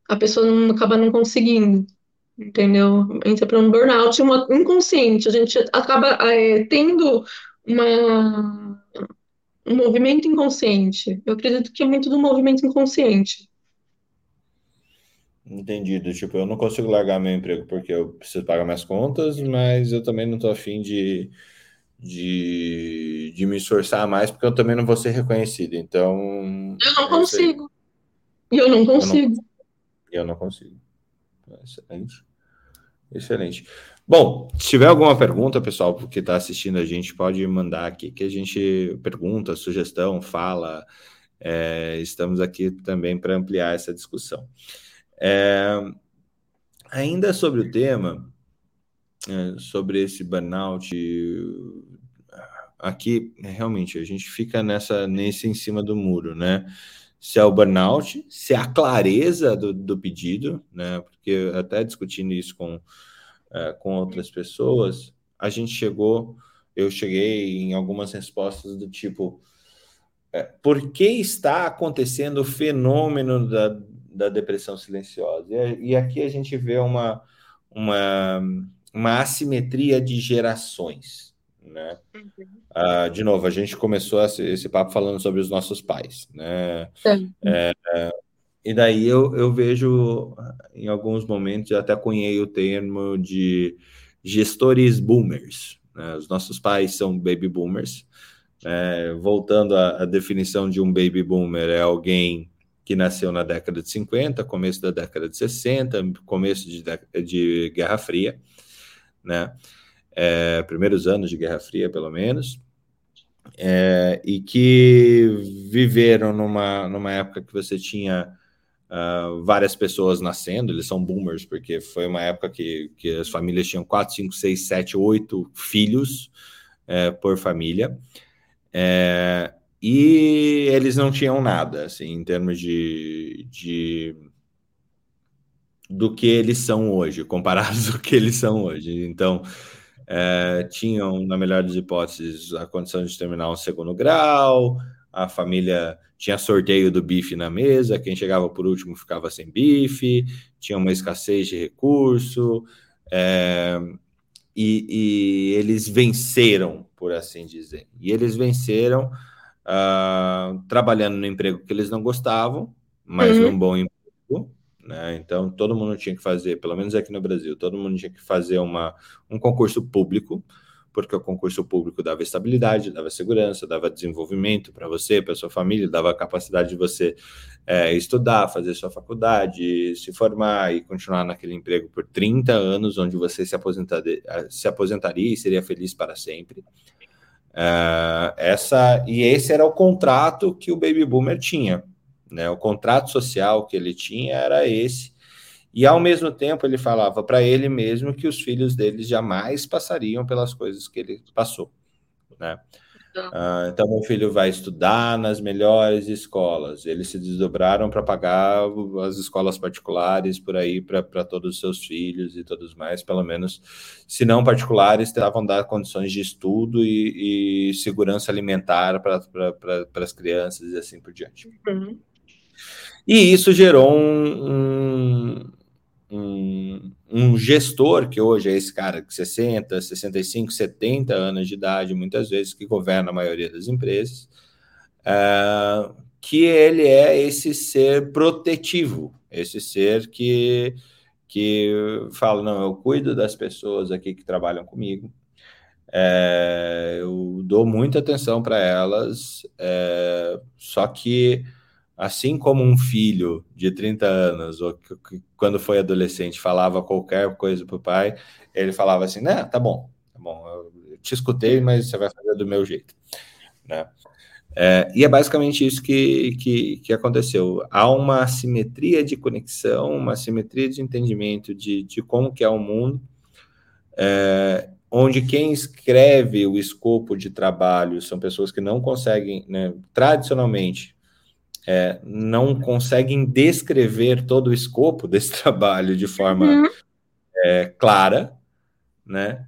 A pessoa não, acaba não conseguindo, entendeu? Entra por um burnout uma, inconsciente. A gente acaba é, tendo uma, um movimento inconsciente. Eu acredito que é muito do movimento inconsciente. Entendido. Tipo, eu não consigo largar meu emprego porque eu preciso pagar minhas contas, mas eu também não tô afim de, de, de me esforçar mais porque eu também não vou ser reconhecido. Então. Eu não é consigo. E eu não consigo. Eu não, eu não consigo. Excelente. Excelente. Bom, se tiver alguma pergunta, pessoal, que está assistindo a gente, pode mandar aqui que a gente pergunta, sugestão, fala. É, estamos aqui também para ampliar essa discussão. É, ainda sobre o tema, é, sobre esse burnout, aqui realmente a gente fica nessa nesse em cima do muro, né? Se é o burnout, se é a clareza do, do pedido, né? Porque até discutindo isso com, é, com outras pessoas, a gente chegou, eu cheguei em algumas respostas do tipo, é, por que está acontecendo o fenômeno da, da depressão silenciosa. E, e aqui a gente vê uma, uma, uma assimetria de gerações. Né? Uhum. Ah, de novo, a gente começou esse, esse, papo falando sobre os nossos pais. Né? É, é, e daí eu, eu vejo, em alguns momentos, eu até cunhei o termo de gestores boomers. Né? Os nossos pais são baby boomers. É, voltando à, à definição de um baby boomer, é alguém que nasceu na década de 50, começo da década de 60, começo de, de Guerra Fria, né? É, primeiros anos de Guerra Fria, pelo menos, é, e que viveram numa, numa época que você tinha uh, várias pessoas nascendo, eles são boomers, porque foi uma época que, que as famílias tinham 4, 5, 6, 7, 8 filhos é, por família. É, e eles não tinham nada, assim, em termos de, de do que eles são hoje, (laughs) comparados ao que eles são hoje. Então, é, tinham, na melhor das hipóteses, a condição de terminar um segundo grau, a família tinha sorteio do bife na mesa, quem chegava por último ficava sem bife, tinha uma escassez de recurso, é, e, e eles venceram, por assim dizer. E eles venceram uh, trabalhando no emprego que eles não gostavam, mas uhum. num bom emprego. Né? Então, todo mundo tinha que fazer, pelo menos aqui no Brasil, todo mundo tinha que fazer uma, um concurso público, porque o concurso público dava estabilidade, dava segurança, dava desenvolvimento para você, para sua família, dava a capacidade de você é, estudar, fazer sua faculdade, se formar e continuar naquele emprego por 30 anos, onde você se, aposentaria, se aposentaria e seria feliz para sempre. Uh, essa e esse era o contrato que o baby boomer tinha, né? O contrato social que ele tinha era esse. E ao mesmo tempo ele falava para ele mesmo que os filhos dele jamais passariam pelas coisas que ele passou, né? Uh, então, meu filho vai estudar nas melhores escolas. Eles se desdobraram para pagar as escolas particulares por aí para todos os seus filhos e todos mais, pelo menos, se não particulares, tentavam dar condições de estudo e, e segurança alimentar para pra, as crianças e assim por diante. Uhum. E isso gerou um, um um, um, gestor, que hoje é esse cara de 60, 65, 70 anos de idade, muitas vezes, que governa a maioria das empresas, uh, que ele é esse ser protetivo, esse ser que, que fala: não, eu cuido das pessoas aqui que trabalham comigo, é, eu dou muita atenção para elas, é, só que assim como um filho de 30 anos, ou que, quando foi adolescente, falava qualquer coisa para o pai, ele falava assim, né, tá bom, tá bom, eu te escutei, mas você vai fazer do meu jeito, né? É, e é basicamente isso que, que, que, aconteceu. Há uma assimetria de conexão, uma assimetria de entendimento de, de como que é o mundo, é, onde quem escreve o escopo de trabalho são pessoas que não conseguem, né, tradicionalmente, é, não conseguem descrever todo o escopo desse (laughs) trabalho de forma uhum. é, clara, né?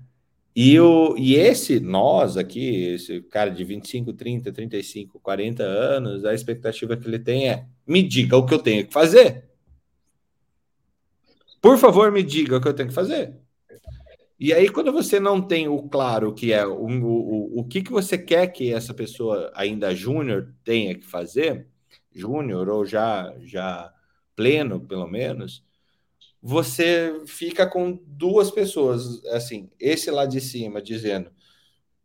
E, o, e esse, nós aqui, esse cara de 25, 30, 35, 40 anos, a expectativa que ele tem é: me diga o que eu tenho que fazer. Por favor, me diga o que eu tenho que fazer. E aí, quando você não tem o claro que é o, o, o que, que você quer que essa pessoa ainda júnior tenha que fazer, júnior ou já, já pleno, pelo menos, você fica com duas pessoas, assim, esse lá de cima dizendo,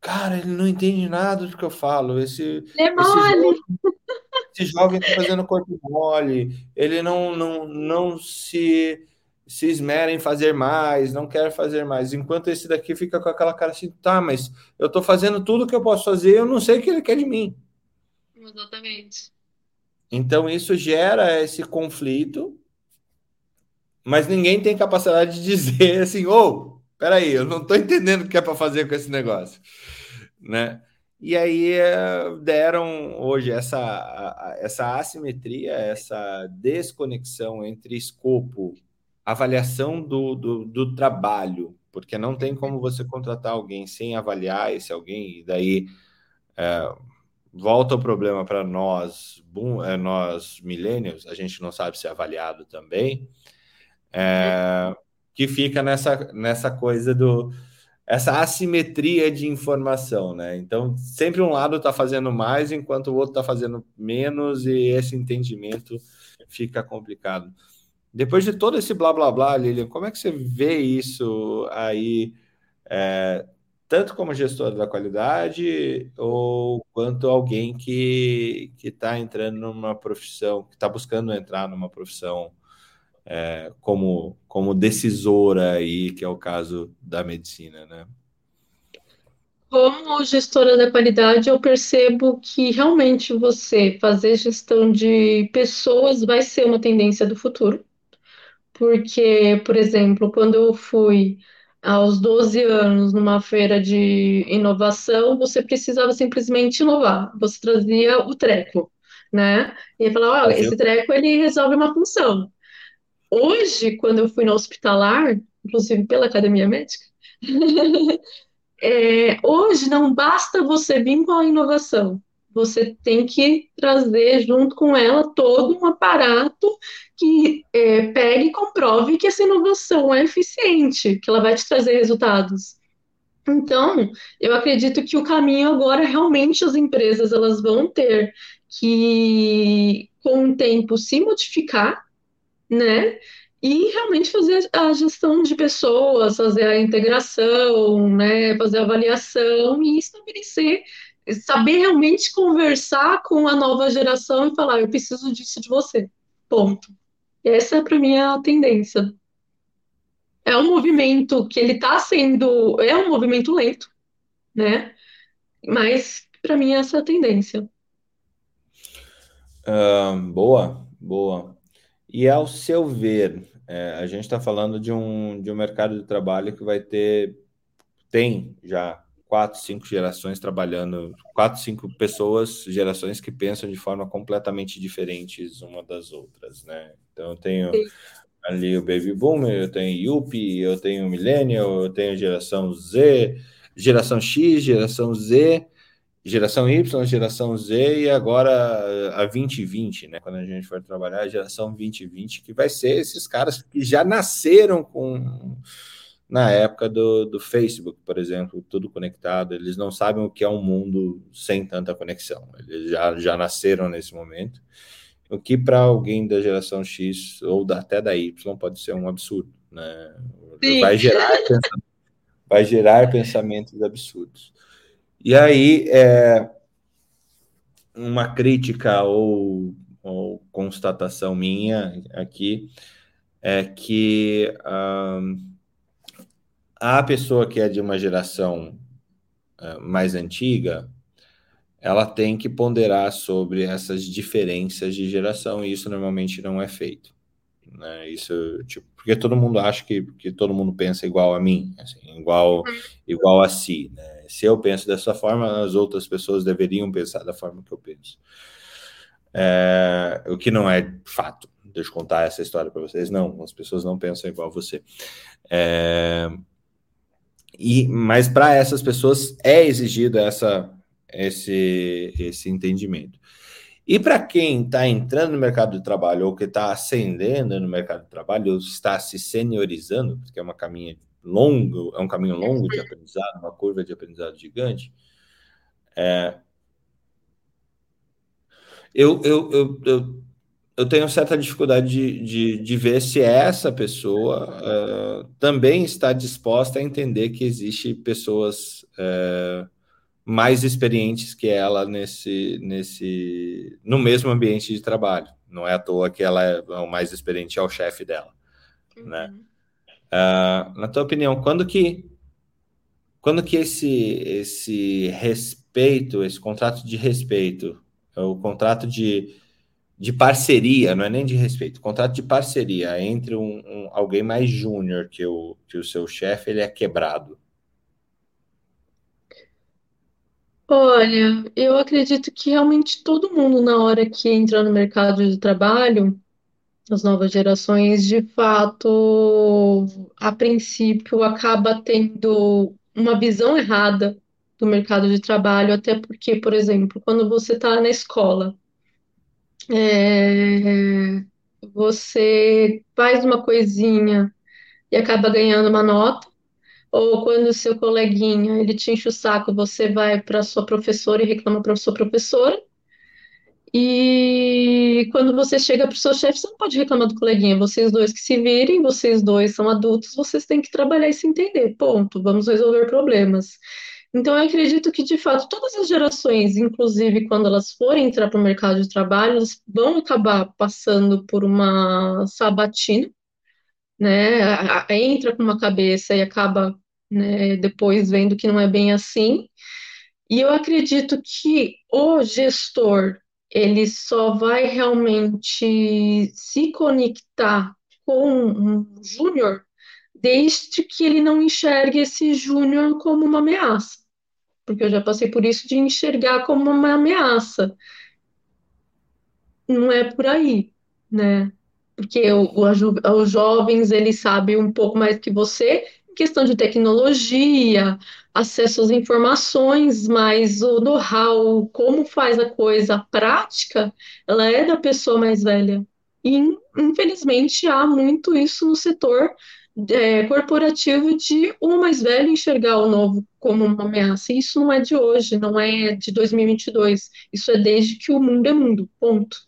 cara, ele não entende nada do que eu falo, esse, é esse, jovem, (laughs) esse jovem tá fazendo corpo mole, ele não, não, não se se esmera em fazer mais, não quer fazer mais, enquanto esse daqui fica com aquela cara assim, tá, mas eu tô fazendo tudo que eu posso fazer, eu não sei o que ele quer de mim. Exatamente. Então isso gera esse conflito mas ninguém tem capacidade de (laughs) dizer assim, ô, oh, peraí, eu não estou entendendo o que é para fazer com esse negócio, né? E aí eh, deram hoje essa, essa assimetria, essa desconexão entre escopo, avaliação do, do, do trabalho, porque não tem como você contratar alguém sem avaliar esse alguém, e daí é, volta o problema para nós, boom, é, nós millennials, a gente não sabe ser avaliado também, é, que fica nessa, nessa coisa do essa assimetria de informação, né? Então, sempre um lado está fazendo mais enquanto o outro está fazendo menos, e esse entendimento fica complicado. Depois de todo esse blá blá blá, Lilian, como é que você vê isso aí, é, tanto como gestor da qualidade, ou quanto alguém que está entrando numa profissão, que está buscando entrar numa profissão é, como, como decisora aí, que é o caso da medicina, né? Como gestora da qualidade, eu percebo que realmente você fazer gestão de pessoas vai ser uma tendência do futuro. Porque, por exemplo, quando eu fui aos 12 anos numa feira de inovação, você precisava simplesmente inovar. Você trazia o treco, né? E falava, olha, esse treco ele resolve uma função. Hoje, quando eu fui no hospitalar, inclusive pela academia médica, (laughs) é, hoje não basta você vir com a inovação, você tem que trazer junto com ela todo um aparato que é, pegue e comprove que essa inovação é eficiente, que ela vai te trazer resultados. Então, eu acredito que o caminho agora realmente as empresas elas vão ter que, com o tempo, se modificar né? E realmente fazer a gestão de pessoas, fazer a integração, né? Fazer a avaliação e estabelecer, saber realmente conversar com a nova geração e falar, eu preciso disso de você. Ponto. Essa é para mim a tendência. É um movimento que ele está sendo, é um movimento lento, né? Mas para mim essa é a tendência. Uh, boa, boa. E ao seu ver, é, a gente está falando de um, de um mercado de trabalho que vai ter, tem já quatro, cinco gerações trabalhando, quatro, cinco pessoas, gerações que pensam de forma completamente diferentes uma das outras, né? Então eu tenho ali o Baby Boomer, eu tenho Yuppie, eu tenho Millennial, eu tenho geração Z, geração X, geração Z, geração Y, geração Z e agora a 2020, né? Quando a gente for trabalhar a geração 2020, que vai ser esses caras que já nasceram com na época do, do Facebook, por exemplo, tudo conectado, eles não sabem o que é um mundo sem tanta conexão. Eles já, já nasceram nesse momento. O que para alguém da geração X ou da, até da Y pode ser um absurdo, né? Vai gerar, vai gerar pensamentos absurdos. E aí, é, uma crítica ou, ou, constatação minha aqui é que um, a pessoa que é de uma geração uh, mais antiga, ela tem que ponderar sobre essas diferenças de geração, e isso normalmente não é feito. Né? Isso, tipo, porque todo mundo acha que, que todo mundo pensa igual a mim, assim, igual, igual a si, né? se eu penso dessa forma, as outras pessoas deveriam pensar da forma que eu penso. É, o que não é fato. Deixa eu contar essa história para vocês. Não, as pessoas não pensam igual a você. É, e, mas para essas pessoas é exigido essa, esse, esse entendimento. E para quem está entrando no mercado de trabalho ou que está ascendendo no mercado de trabalho, ou está se seniorizando, porque é uma caminho longo, é um caminho longo de aprendizado, uma curva de aprendizado gigante, é, eu, eu, eu, eu, eu tenho certa dificuldade de, de, de ver se essa pessoa uh, também está disposta a entender que existe pessoas uh, mais experientes que ela nesse, nesse, no mesmo ambiente de trabalho. Não é à toa que ela é o mais experiente é o chefe dela, né? uhum. né? Uh, na tua opinião, quando que quando que esse esse respeito, esse contrato de respeito, o contrato de, de parceria, não é nem de respeito, contrato de parceria entre um, um alguém mais júnior que o que o seu chefe, ele é quebrado? Olha, eu acredito que realmente todo mundo, na hora que entra no mercado de trabalho, as novas gerações, de fato, a princípio, acaba tendo uma visão errada do mercado de trabalho, até porque, por exemplo, quando você está na escola, é, você faz uma coisinha e acaba ganhando uma nota, ou quando o seu coleguinha, ele te enche o saco, você vai para sua professora e reclama para sua professora. E quando você chega para o seu chefe, você não pode reclamar do coleguinha. Vocês dois que se virem, vocês dois são adultos, vocês têm que trabalhar e se entender. Ponto. Vamos resolver problemas. Então, eu acredito que, de fato, todas as gerações, inclusive quando elas forem entrar para o mercado de trabalho, elas vão acabar passando por uma sabatina, né? Entra com uma cabeça e acaba né, depois vendo que não é bem assim. E eu acredito que o gestor ele só vai realmente se conectar com um júnior desde que ele não enxergue esse júnior como uma ameaça. Porque eu já passei por isso de enxergar como uma ameaça. Não é por aí, né? Porque o, o, os jovens, eles sabem um pouco mais que você questão de tecnologia, acesso às informações, mas o know-how, como faz a coisa, a prática, ela é da pessoa mais velha. E, infelizmente, há muito isso no setor é, corporativo de o mais velho enxergar o novo como uma ameaça. E isso não é de hoje, não é de 2022. Isso é desde que o mundo é mundo, ponto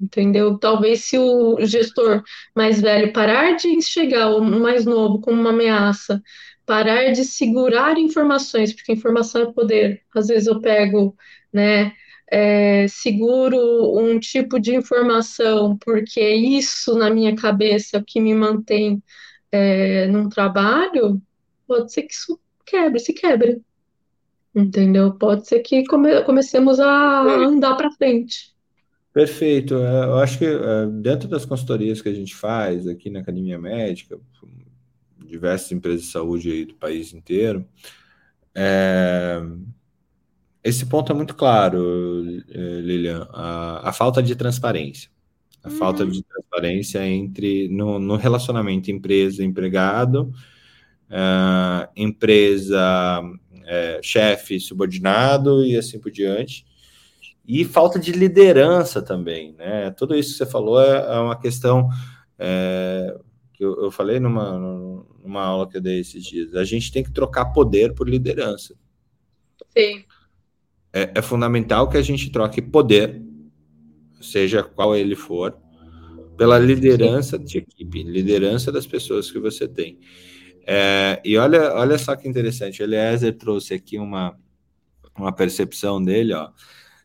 entendeu? Talvez se o gestor mais velho parar de enxergar o mais novo como uma ameaça, parar de segurar informações, porque informação é poder. Às vezes eu pego, né, é, seguro um tipo de informação, porque isso na minha cabeça é o que me mantém é, num trabalho, pode ser que isso quebre, se quebre. Entendeu? Pode ser que come comecemos a andar para frente. Perfeito. É, eu acho que é, dentro das consultorias que a gente faz aqui na Academia Médica, diversas empresas de saúde aí do país inteiro, é, esse ponto é muito claro, Lilian, a, a falta de transparência. A uhum. falta de transparência entre no, no relacionamento empresa-empregado, uh, empresa, uh, chefe, subordinado e assim por diante e falta de liderança também, né? Tudo isso que você falou é, é uma questão é, que eu, eu, falei numa, numa aula que eu dei esses dias. A gente tem que trocar poder por liderança. Sim. É, é fundamental que a gente troque poder, seja qual ele for, pela liderança de equipe, liderança das pessoas que você tem. É, e olha, olha só que interessante, o Eliezer trouxe aqui uma, uma percepção dele, ó.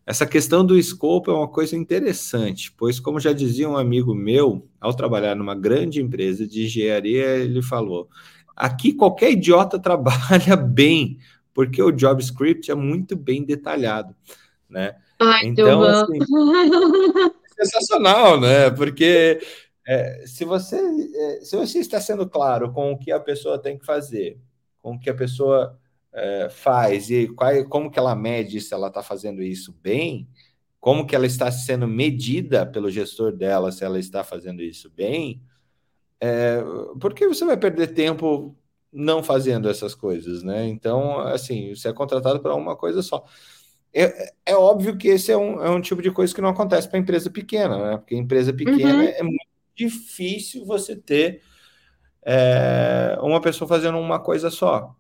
Essa questão do escopo é uma coisa interessante, pois, como já dizia um amigo meu, ao trabalhar numa grande empresa de engenharia, ele falou: aqui qualquer idiota (laughs) trabalha bem, porque o JavaScript é muito bem detalhado, né? Ai, então, assim, é (laughs) sensacional, né? Porque é, se, você, é, se você está sendo claro com o que a pessoa tem que fazer, com o que a pessoa é, faz e qual, como que ela mede se ela está fazendo isso bem, como que ela está sendo medida pelo gestor dela se ela está fazendo isso bem, é, porque você vai perder tempo não fazendo essas coisas, né? Então, assim, você é contratado para uma coisa só. É, é óbvio que esse é um, é um tipo de coisa que não acontece para empresa pequena, né? Porque empresa pequena uhum. é muito difícil você ter é, uma pessoa fazendo uma coisa só.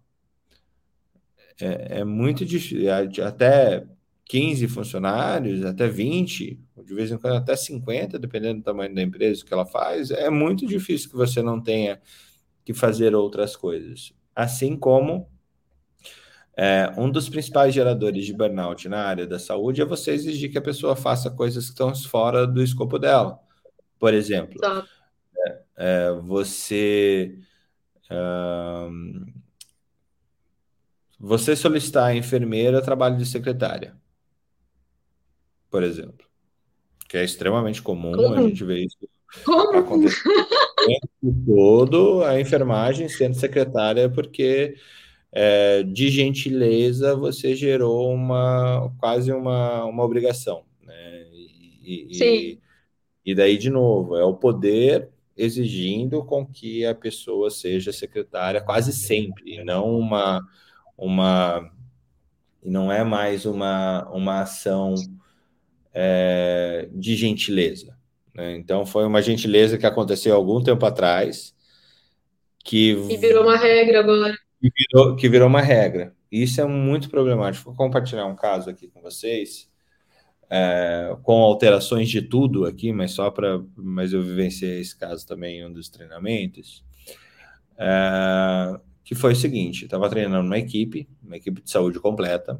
É, é muito difícil, até 15 funcionários, até 20, de vez em quando até 50, dependendo do tamanho da empresa que ela faz, é muito difícil que você não tenha que fazer outras coisas. Assim como é, um dos principais geradores de burnout na área da saúde é você exigir que a pessoa faça coisas que estão fora do escopo dela. Por exemplo, é, é, você você solicitar a enfermeira trabalho de secretária, por exemplo, que é extremamente comum, Como? a gente vê isso Como? acontecer (laughs) todo, a enfermagem sendo secretária, porque é, de gentileza você gerou uma quase uma, uma obrigação, né? E, Sim. E, e daí, de novo, é o poder exigindo com que a pessoa seja secretária quase sempre, e não uma, uma e não é mais uma, uma ação é, de gentileza. Né? Então, foi uma gentileza que aconteceu algum tempo atrás. Que e virou uma regra agora. Que virou, que virou uma regra. Isso é muito problemático. Vou compartilhar um caso aqui com vocês, é, com alterações de tudo aqui, mas só para. Mas eu vivenciei esse caso também em um dos treinamentos. É, que foi o seguinte: estava treinando uma equipe, uma equipe de saúde completa,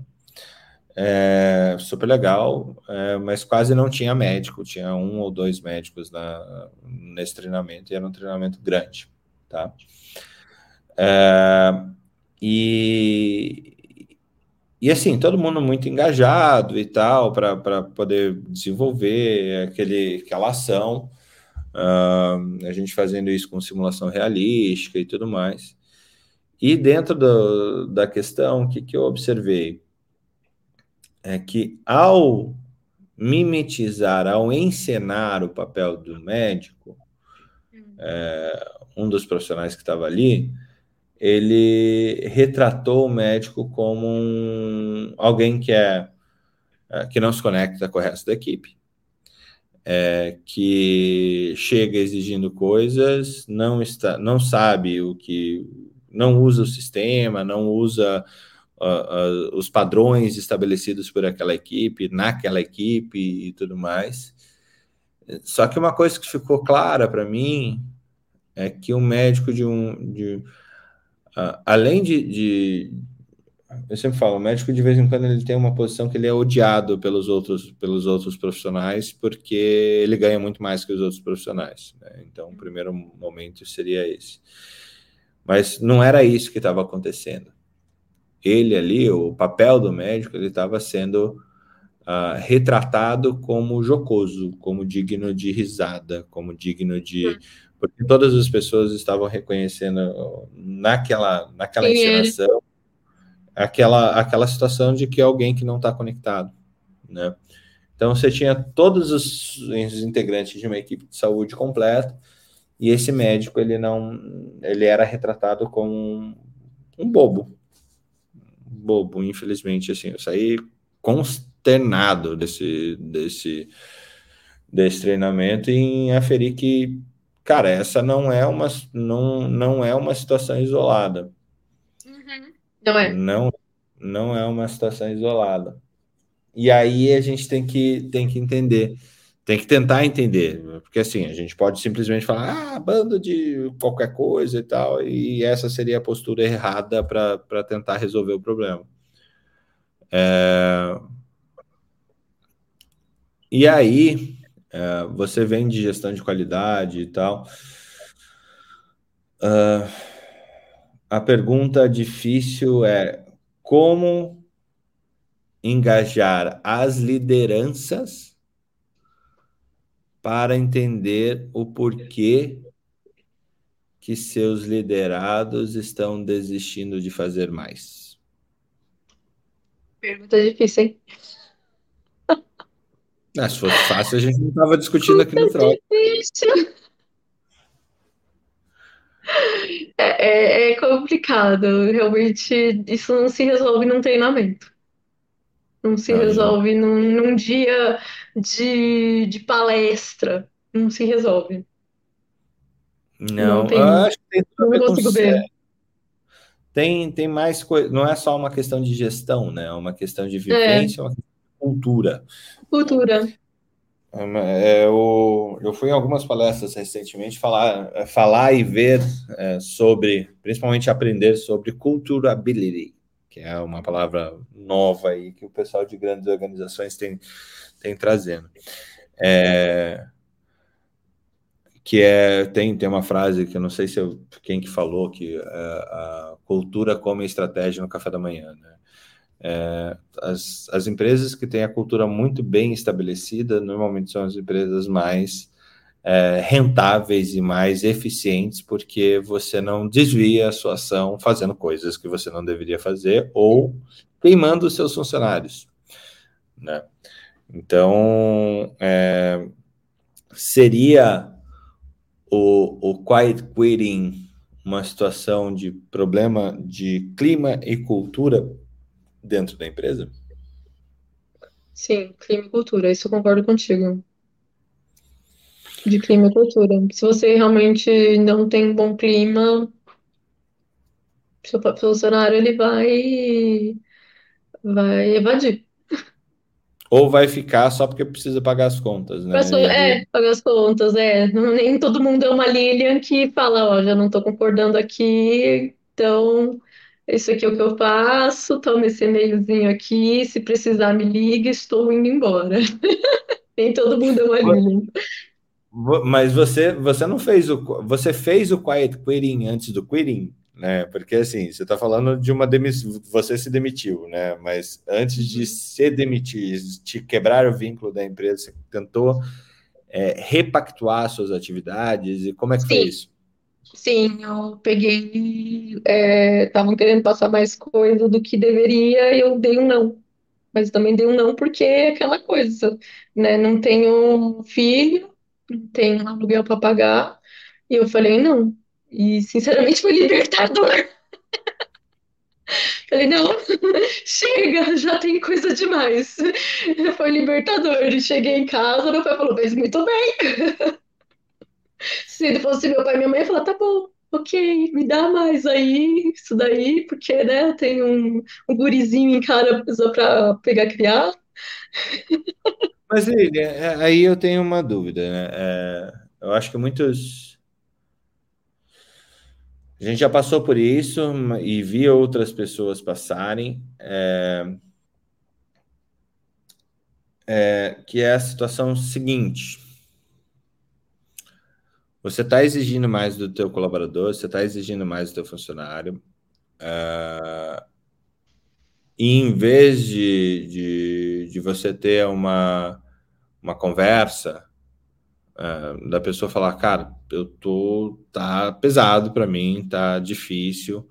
é, super legal, é, mas quase não tinha médico, tinha um ou dois médicos na, nesse treinamento, e era um treinamento grande, tá? É, e, e assim, todo mundo muito engajado e tal, para poder desenvolver aquele, aquela ação, uh, a gente fazendo isso com simulação realística e tudo mais. E dentro do, da questão, o que, que eu observei? É que ao mimetizar, ao encenar o papel do médico, é, um dos profissionais que estava ali, ele retratou o médico como um, alguém que é, é, que não se conecta com o resto da equipe, é, que chega exigindo coisas, não está, não sabe o que, não usa o sistema, não usa uh, os padrões estabelecidos por aquela equipe, naquela equipe e tudo mais. Só que uma coisa que ficou clara para mim é que um médico de um. De, uh, além de, de, Eu sempre falo, o médico de vez em quando ele tem uma posição que ele é odiado pelos outros, pelos outros profissionais, porque ele ganha muito mais que os outros profissionais. Né? Então, o primeiro momento seria esse. Mas não era isso que estava acontecendo ele ali, o papel do médico, ele estava sendo uh, retratado como jocoso, como digno de risada, como digno de. Hum. Porque todas as pessoas estavam reconhecendo naquela, naquela encenação aquela, aquela situação de que é alguém que não está conectado, né? Então você tinha todos os, os integrantes de uma equipe de saúde completa e esse médico ele não ele era retratado como um, um bobo, bobo, infelizmente, assim, eu saí consternado desse, desse, desse treinamento em aferir que, cara, essa não é uma, não, não é uma situação isolada. Uhum. Não é. Não, não é uma situação isolada. E aí a gente tem que, tem que entender tem que tentar entender, porque assim, a gente pode simplesmente falar, ah, bando de qualquer coisa e tal, e essa seria a postura errada para tentar resolver o problema. É... E aí, é, você vem de gestão de qualidade e tal. Uh, a pergunta difícil é como engajar as lideranças para entender o porquê que seus liderados estão desistindo de fazer mais? Pergunta difícil, hein? (laughs) Ah, se fosse fácil, a gente não estava discutindo aqui no Troca. (laughs) É, é, é complicado. Realmente, isso não se resolve num treinamento. Não se resolve num, num dia de, de palestra. Não se resolve. Não, Não tem- eu acho que tem tudo a Não ver com consigo ver. Tem, tem mais coisa, não é só uma questão de gestão, né? É uma questão de vivência, é uma questão de cultura. Cultura. É é, eu, eu fui em algumas palestras recentemente falar, é, falar e ver é, sobre, principalmente aprender sobre culturability, que é uma palavra nova aí que o pessoal de grandes organizações tem, tem trazendo. É, que é tem, tem uma frase que eu não sei se eu, quem que falou que é, a cultura come estratégia no café da manhã, né? É, as, as empresas que têm a cultura muito bem estabelecida normalmente são as empresas mais é, rentáveis e mais eficientes porque você não desvia a sua ação fazendo coisas que você não deveria fazer ou queimando os seus funcionários, né? Então, é, seria o, o quiet quitting uma situação de problema de clima e cultura dentro da empresa? Sim, clima e cultura. Isso eu concordo contigo. De clima e cultura. Se você realmente não tem um bom clima, seu funcionário ele vai, vai evadir. Ou vai ficar só porque precisa pagar as contas, né? É, pagar as contas, é. Nem todo mundo é uma Lilian que fala, ó, já não tô concordando aqui, então isso aqui é o que eu faço, toma esse e-mailzinho aqui, se precisar me liga, estou indo embora. (laughs) Nem todo mundo é uma Lilian. Mas você, você não fez o. Você fez o quiet quitting antes do quitting, né? Porque assim, você está falando de uma demissão. Você se demitiu, né? Mas antes de se demitir, te quebrar o vínculo da empresa, você tentou é, repactuar suas atividades e como é que foi Sim. isso? Sim, eu peguei, estavam querendo passar mais coisa do que deveria e eu dei um não. Mas também dei um não porque é aquela coisa, né? Não tenho filho, não tenho aluguel para pagar, e eu falei não. E sinceramente foi libertador. (laughs) Falei, não, (laughs) chega, já tem coisa demais. (laughs) Foi libertador. Cheguei em casa, meu pai falou, fez muito bem. Se fosse meu pai e minha mãe, ia falar, tá bom, ok, me dá mais aí, isso daí, porque, né, tem um, um gurizinho em casa pra pegar criar. Mas Lili, é- aí eu tenho uma dúvida, né? É, eu acho que muitos. A gente já passou por isso e via outras pessoas passarem, é, é, que é a situação seguinte. Você está exigindo mais do teu colaborador, você está exigindo mais do teu funcionário, é, e em vez de, de, de você ter uma, uma conversa uh, da pessoa falar, cara, eu tô tá pesado para mim, tá difícil.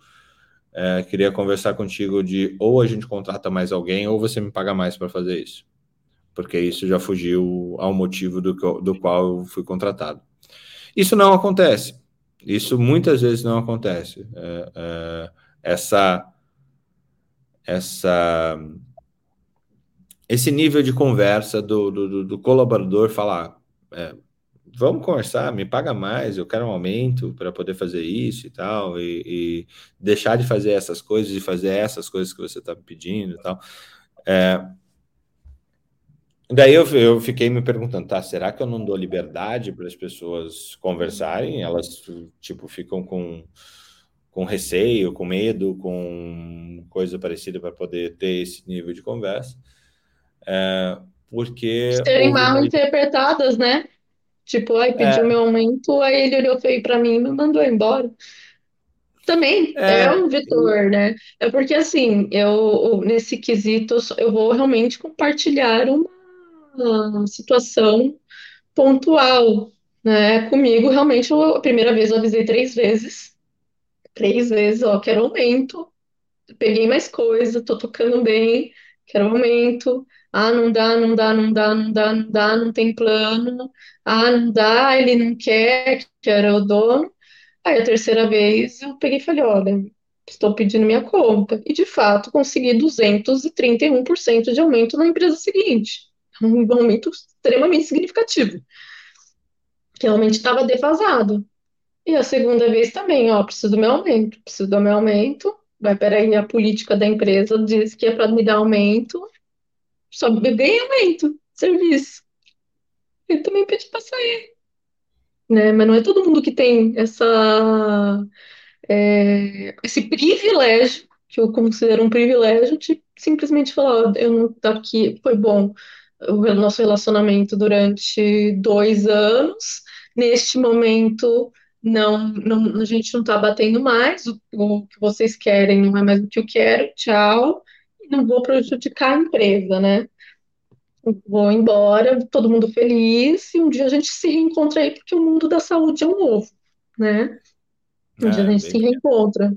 Uh, queria conversar contigo de ou a gente contrata mais alguém ou você me paga mais para fazer isso, porque isso já fugiu ao motivo do, que, do qual eu fui contratado. Isso não acontece. Isso muitas vezes não acontece. Uh, essa essa esse nível de conversa do, do, do colaborador falar é, vamos conversar, me paga mais, eu quero um aumento para poder fazer isso e tal, e, e, deixar de fazer essas coisas e fazer essas coisas que você está me pedindo e tal. É, daí eu, eu fiquei me perguntando, tá, será que eu não dou liberdade para as pessoas conversarem? Elas, tipo, ficam com, com receio, com medo, com coisa parecida para poder ter esse nível de conversa. É, porque... Serem mal interpretadas, né? Tipo, aí pediu é. meu aumento, aí ele olhou feio para mim e me mandou embora. Também é, é um vetor, né? É porque assim, eu nesse quesito eu vou realmente compartilhar uma situação pontual, né? Comigo, realmente, eu, a primeira vez eu avisei três vezes. Três vezes, ó, quero aumento. Peguei mais coisa, tô tocando bem, quero aumento. Ah, não dá, não dá, não dá, não dá, não dá, não tem plano. Ah, não dá, ele não quer, que era o dono. Aí a terceira vez eu peguei e falei, olha, estou pedindo minha conta. E de fato consegui 231% de aumento na empresa seguinte. Um aumento extremamente significativo. Que realmente estava defasado. E a segunda vez também, ó, preciso do meu aumento, preciso do meu aumento. Vai, peraí, a política da empresa diz que é para me dar aumento, só ganhei aumento, serviço. Também pedi para sair, né? Mas não é todo mundo que tem essa, é, esse privilégio, que eu considero um privilégio, de simplesmente falar, ó, eu não tá aqui, foi bom o nosso relacionamento durante dois anos, neste momento não, não, a gente não está batendo mais, o, o, que vocês querem não é mais o que eu quero, tchau, não vou prejudicar a empresa, né? Vou embora, todo mundo feliz, e um dia a gente se reencontra aí, porque o mundo da saúde é um novo, né? Um é, dia a gente se reencontra,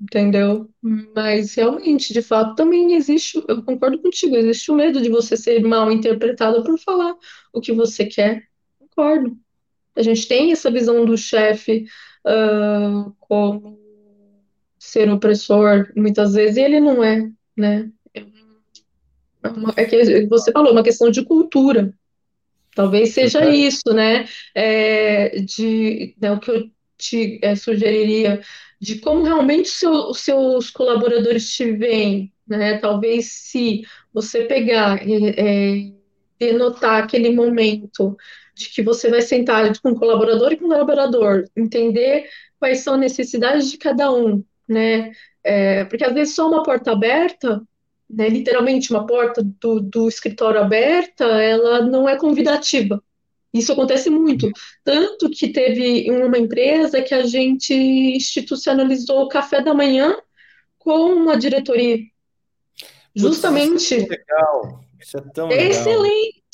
entendeu? Mas realmente, de fato, também existe, eu concordo contigo, existe o medo de você ser mal interpretado por falar o que você quer. Concordo. A gente tem essa visão do chefe uh, como ser opressor, muitas vezes, e ele não é, né? É, é que você falou, uma questão de cultura. Talvez seja isso, né? É, de, né, o que eu te é, sugeriria de como realmente seu, os seus colaboradores te veem, né? Talvez se você pegar é, denotar aquele momento de que você vai sentar com colaborador e com colaborador, entender quais são as necessidades de cada um, né? É, porque às vezes só uma porta aberta, né, literalmente uma porta do, do escritório aberta, ela não é convidativa. Isso acontece muito. Tanto que teve uma empresa que a gente institucionalizou o café da manhã com a diretoria. Justamente. Isso é legal. Isso é tão legal. Excelente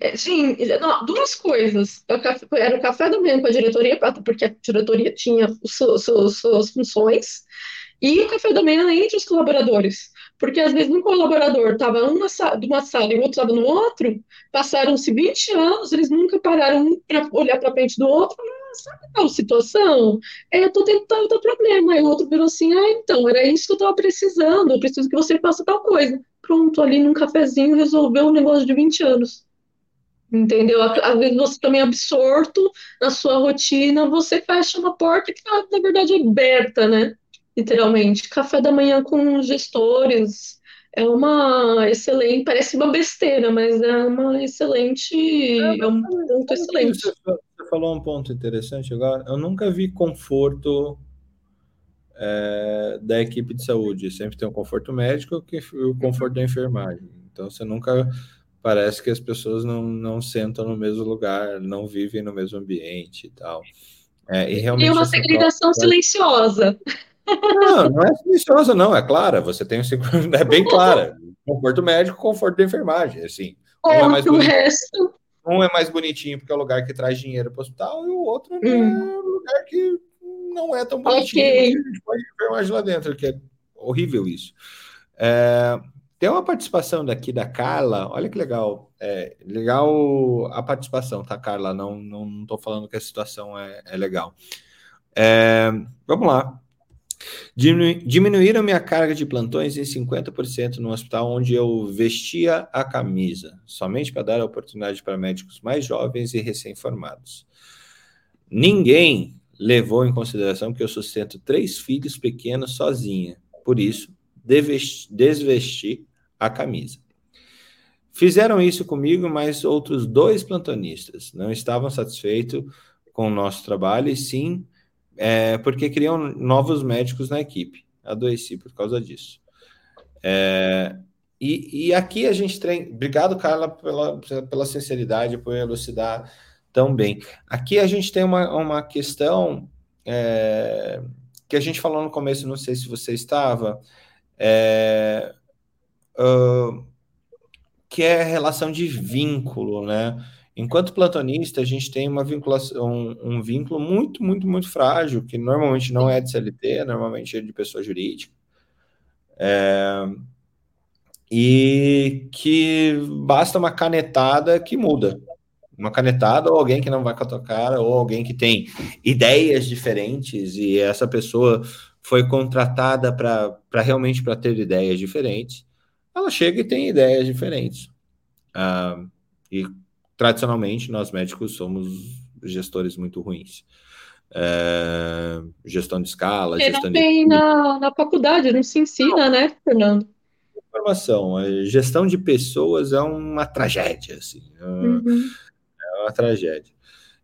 é, sim, não, duas coisas. Era o café da manhã com a diretoria, porque a diretoria tinha suas funções, e o café da manhã entre os colaboradores. Porque às vezes um colaborador estava sala, uma sala e o outro estava no outro, passaram-se 20 anos, eles nunca pararam para olhar para frente do outro e sabe qual situação? É, eu estou tentando tal problema. Aí o outro virou assim, ah, então, era isso que eu estava precisando, eu preciso que você faça tal coisa. Pronto, ali num cafezinho resolveu um negócio de 20 anos. Entendeu? Às vezes você também é absorto na sua rotina, você fecha uma porta que tá, na verdade é aberta, né? Literalmente. Café da manhã com gestores é uma excelente, parece uma besteira, mas é uma excelente, é, é um ponto excelente. Você, você falou um ponto interessante agora. Eu nunca vi conforto é, da equipe de saúde. Sempre tem o conforto médico e o conforto da enfermagem. Então você nunca parece que as pessoas não, não sentam no mesmo lugar, não vivem no mesmo ambiente e tal. É, e realmente. uma segregação silenciosa. Não, não é silenciosa, não, é clara. Você tem (laughs) é bem clara. Conforto médico, conforto da enfermagem, assim. Um é mais o resto. Um é mais bonitinho porque é o lugar que traz dinheiro para o hospital e o outro hum. é o lugar que não é tão bonitinho. Okay. A gente pode enfermagem lá dentro, que é horrível isso. É, tem uma participação daqui da Carla, olha que legal. É, legal a participação, tá, Carla? Não, não, não tô falando que a situação é, é legal. É, vamos lá. Diminu diminuíram minha carga de plantões em 50% no hospital onde eu vestia a camisa, somente para dar a oportunidade para médicos mais jovens e recém-formados. Ninguém levou em consideração que eu sustento três filhos pequenos sozinha. Por isso, desvesti a camisa. Fizeram isso comigo, mas outros dois plantonistas não estavam satisfeitos com o nosso trabalho e sim é, porque queriam novos médicos na equipe. Adoeci por causa disso. É, e, e, aqui a gente tem. Obrigado, Carla, pela, pela sinceridade, por elucidar tão bem. Aqui a gente tem uma, uma questão é, que a gente falou no começo, não sei se você estava. Uh, que é a relação de vínculo, né? Enquanto plantonista, a gente tem uma vinculação, um, um, vínculo muito, muito, muito frágil, que normalmente não é de CLT, normalmente é de pessoa jurídica. É, e que basta uma canetada que muda, uma canetada, ou alguém que não vai com a tua cara, ou alguém que tem ideias diferentes e essa pessoa foi contratada para realmente para ter ideias diferentes, ela chega e tem ideias diferentes. Ah, e tradicionalmente nós médicos somos gestores muito ruins. É, gestão de escala, É, gestão não de tem na, na faculdade, não se ensina, né, Fernando? informação. A gestão de pessoas é uma tragédia, assim, é uma, Uhum. é uma tragédia.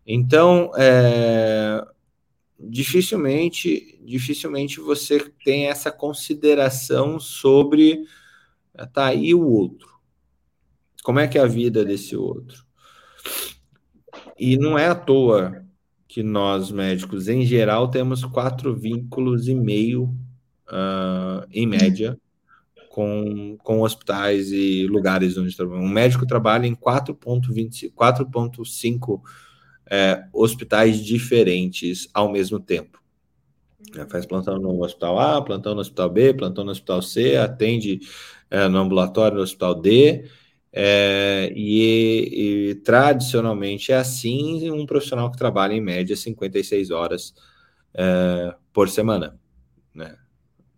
Então, é, dificilmente, dificilmente você tem essa consideração sobre tá aí o outro. Como é que é a vida desse outro? E não é à toa que nós médicos, em geral, temos quatro vínculos e meio, ah, em média, com, com hospitais e lugares onde trabalha. Um médico trabalha em 4,25 4,5 é, hospitais diferentes ao mesmo tempo. É, faz plantão no hospital A, plantão no hospital B, plantão no hospital C, atende é, no ambulatório no hospital D. É, e, e, tradicionalmente é assim um profissional que trabalha em média 56 horas é, por semana. Né?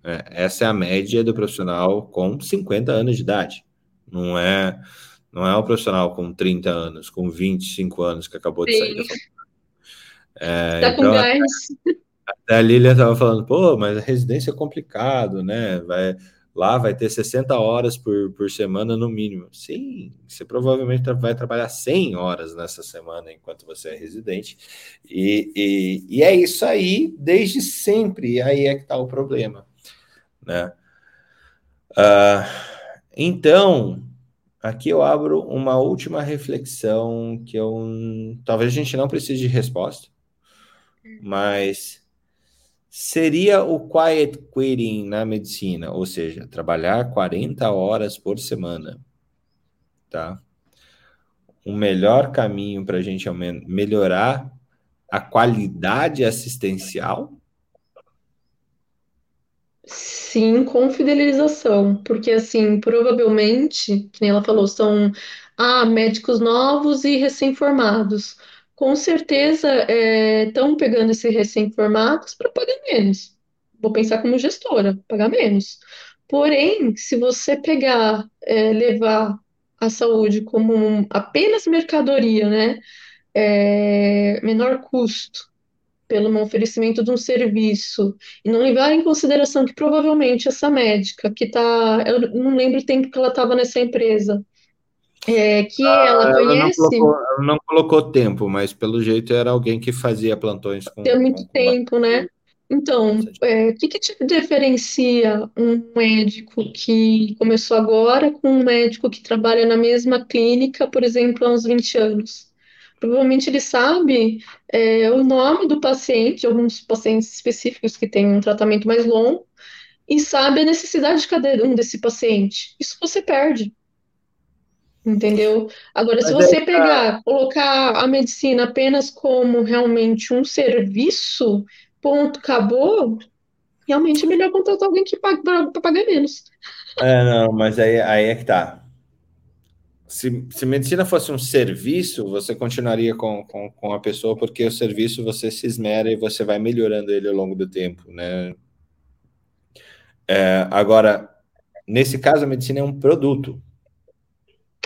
É, essa é a média do profissional com 50 anos de idade. Não é, não é o profissional com 30 anos, com 25 anos que acabou de Sim. sair da faculdade. É, Tá com então, gás. a Lilia estava falando, pô, mas a residência é complicado, né? Vai, lá vai ter 60 horas por, por semana no mínimo. Sim, você provavelmente vai trabalhar 100 horas nessa semana enquanto você é residente. E, e, e é isso aí desde sempre. E aí é que está o problema, né? Ah, então, aqui eu abro uma última reflexão que eu talvez a gente não precise de resposta, mas seria o quiet quitting na medicina, ou seja, trabalhar 40 horas por semana, tá? O melhor caminho para a gente melhorar a qualidade assistencial? Sim, com fidelização, porque assim, provavelmente, que nem ela falou, são ah, médicos novos e recém-formados. Com certeza estão pegando esses recém-formados para pagar menos. Vou pensar como gestora, pagar menos. Porém, se você pegar, é, levar a saúde como um- apenas mercadoria, né? É, menor custo pelo oferecimento de um serviço e não levar em consideração que provavelmente essa médica que tá, eu não lembro o tempo que ela estava nessa empresa, é, que ela Ela não conhece colocou, ela não colocou tempo, mas pelo jeito era alguém que fazia plantões com, tem muito com- tempo, né? Então, é, o que que te diferencia um médico que começou agora com um médico que trabalha na mesma clínica, por exemplo, há uns 20 anos? Provavelmente ele sabe, é, o nome do paciente, alguns pacientes específicos que têm um tratamento mais longo, e sabe a necessidade de cada um desse paciente. Isso você perde. Entendeu? Agora, se você aí tá- pegar, colocar a medicina apenas como realmente um serviço, ponto, acabou, realmente é melhor contratar alguém que pague para pagar menos. É, não, mas aí, aí é que tá. Se, se medicina fosse um serviço, você continuaria com, com, com a pessoa, porque o serviço você se esmera e você vai melhorando ele ao longo do tempo, né? É, agora, nesse caso, a medicina é um produto.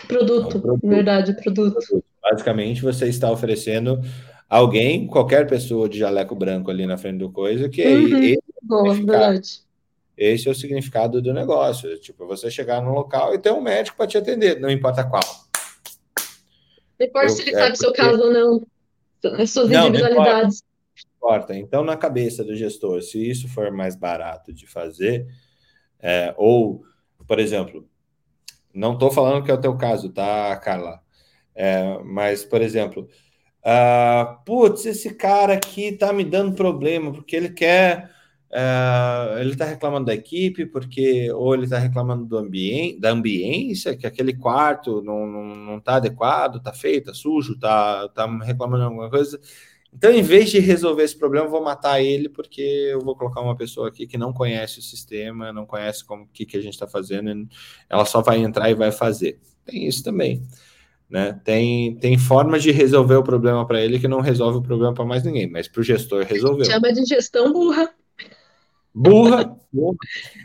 Produto, É um produto. verdade, produto. Basicamente, você está oferecendo alguém, qualquer pessoa de jaleco branco ali na frente do coisa, que Uhum. esse, Boa, significado. verdade. esse é o significado do negócio. Tipo, você chegar num local e ter um médico para te atender, não importa qual. Não importa se ele é, sabe o seu porque- caso ou não, as suas Não, não individualidades. importa. Então, na cabeça do gestor, se isso for mais barato de fazer, é, ou, por exemplo, não estou falando que é o teu caso, tá, Carla? É, mas, por exemplo, ah, putz, esse cara aqui tá me dando problema, porque ele quer. ah, ele tá reclamando da equipe, porque ou ele tá reclamando do ambiente, da ambiência, que aquele quarto não, não, não tá adequado, tá feio, tá sujo, tá, tá reclamando de alguma coisa. Então, em vez de resolver esse problema, eu vou matar ele, porque eu vou colocar uma pessoa aqui que não conhece o sistema, não conhece como que, que a gente está fazendo, ela só vai entrar e vai fazer. Tem isso também. Né? Tem, tem formas de resolver o problema para ele que não resolve o problema para mais ninguém, mas para o gestor resolveu. Chama de gestão burra. Burra. burra.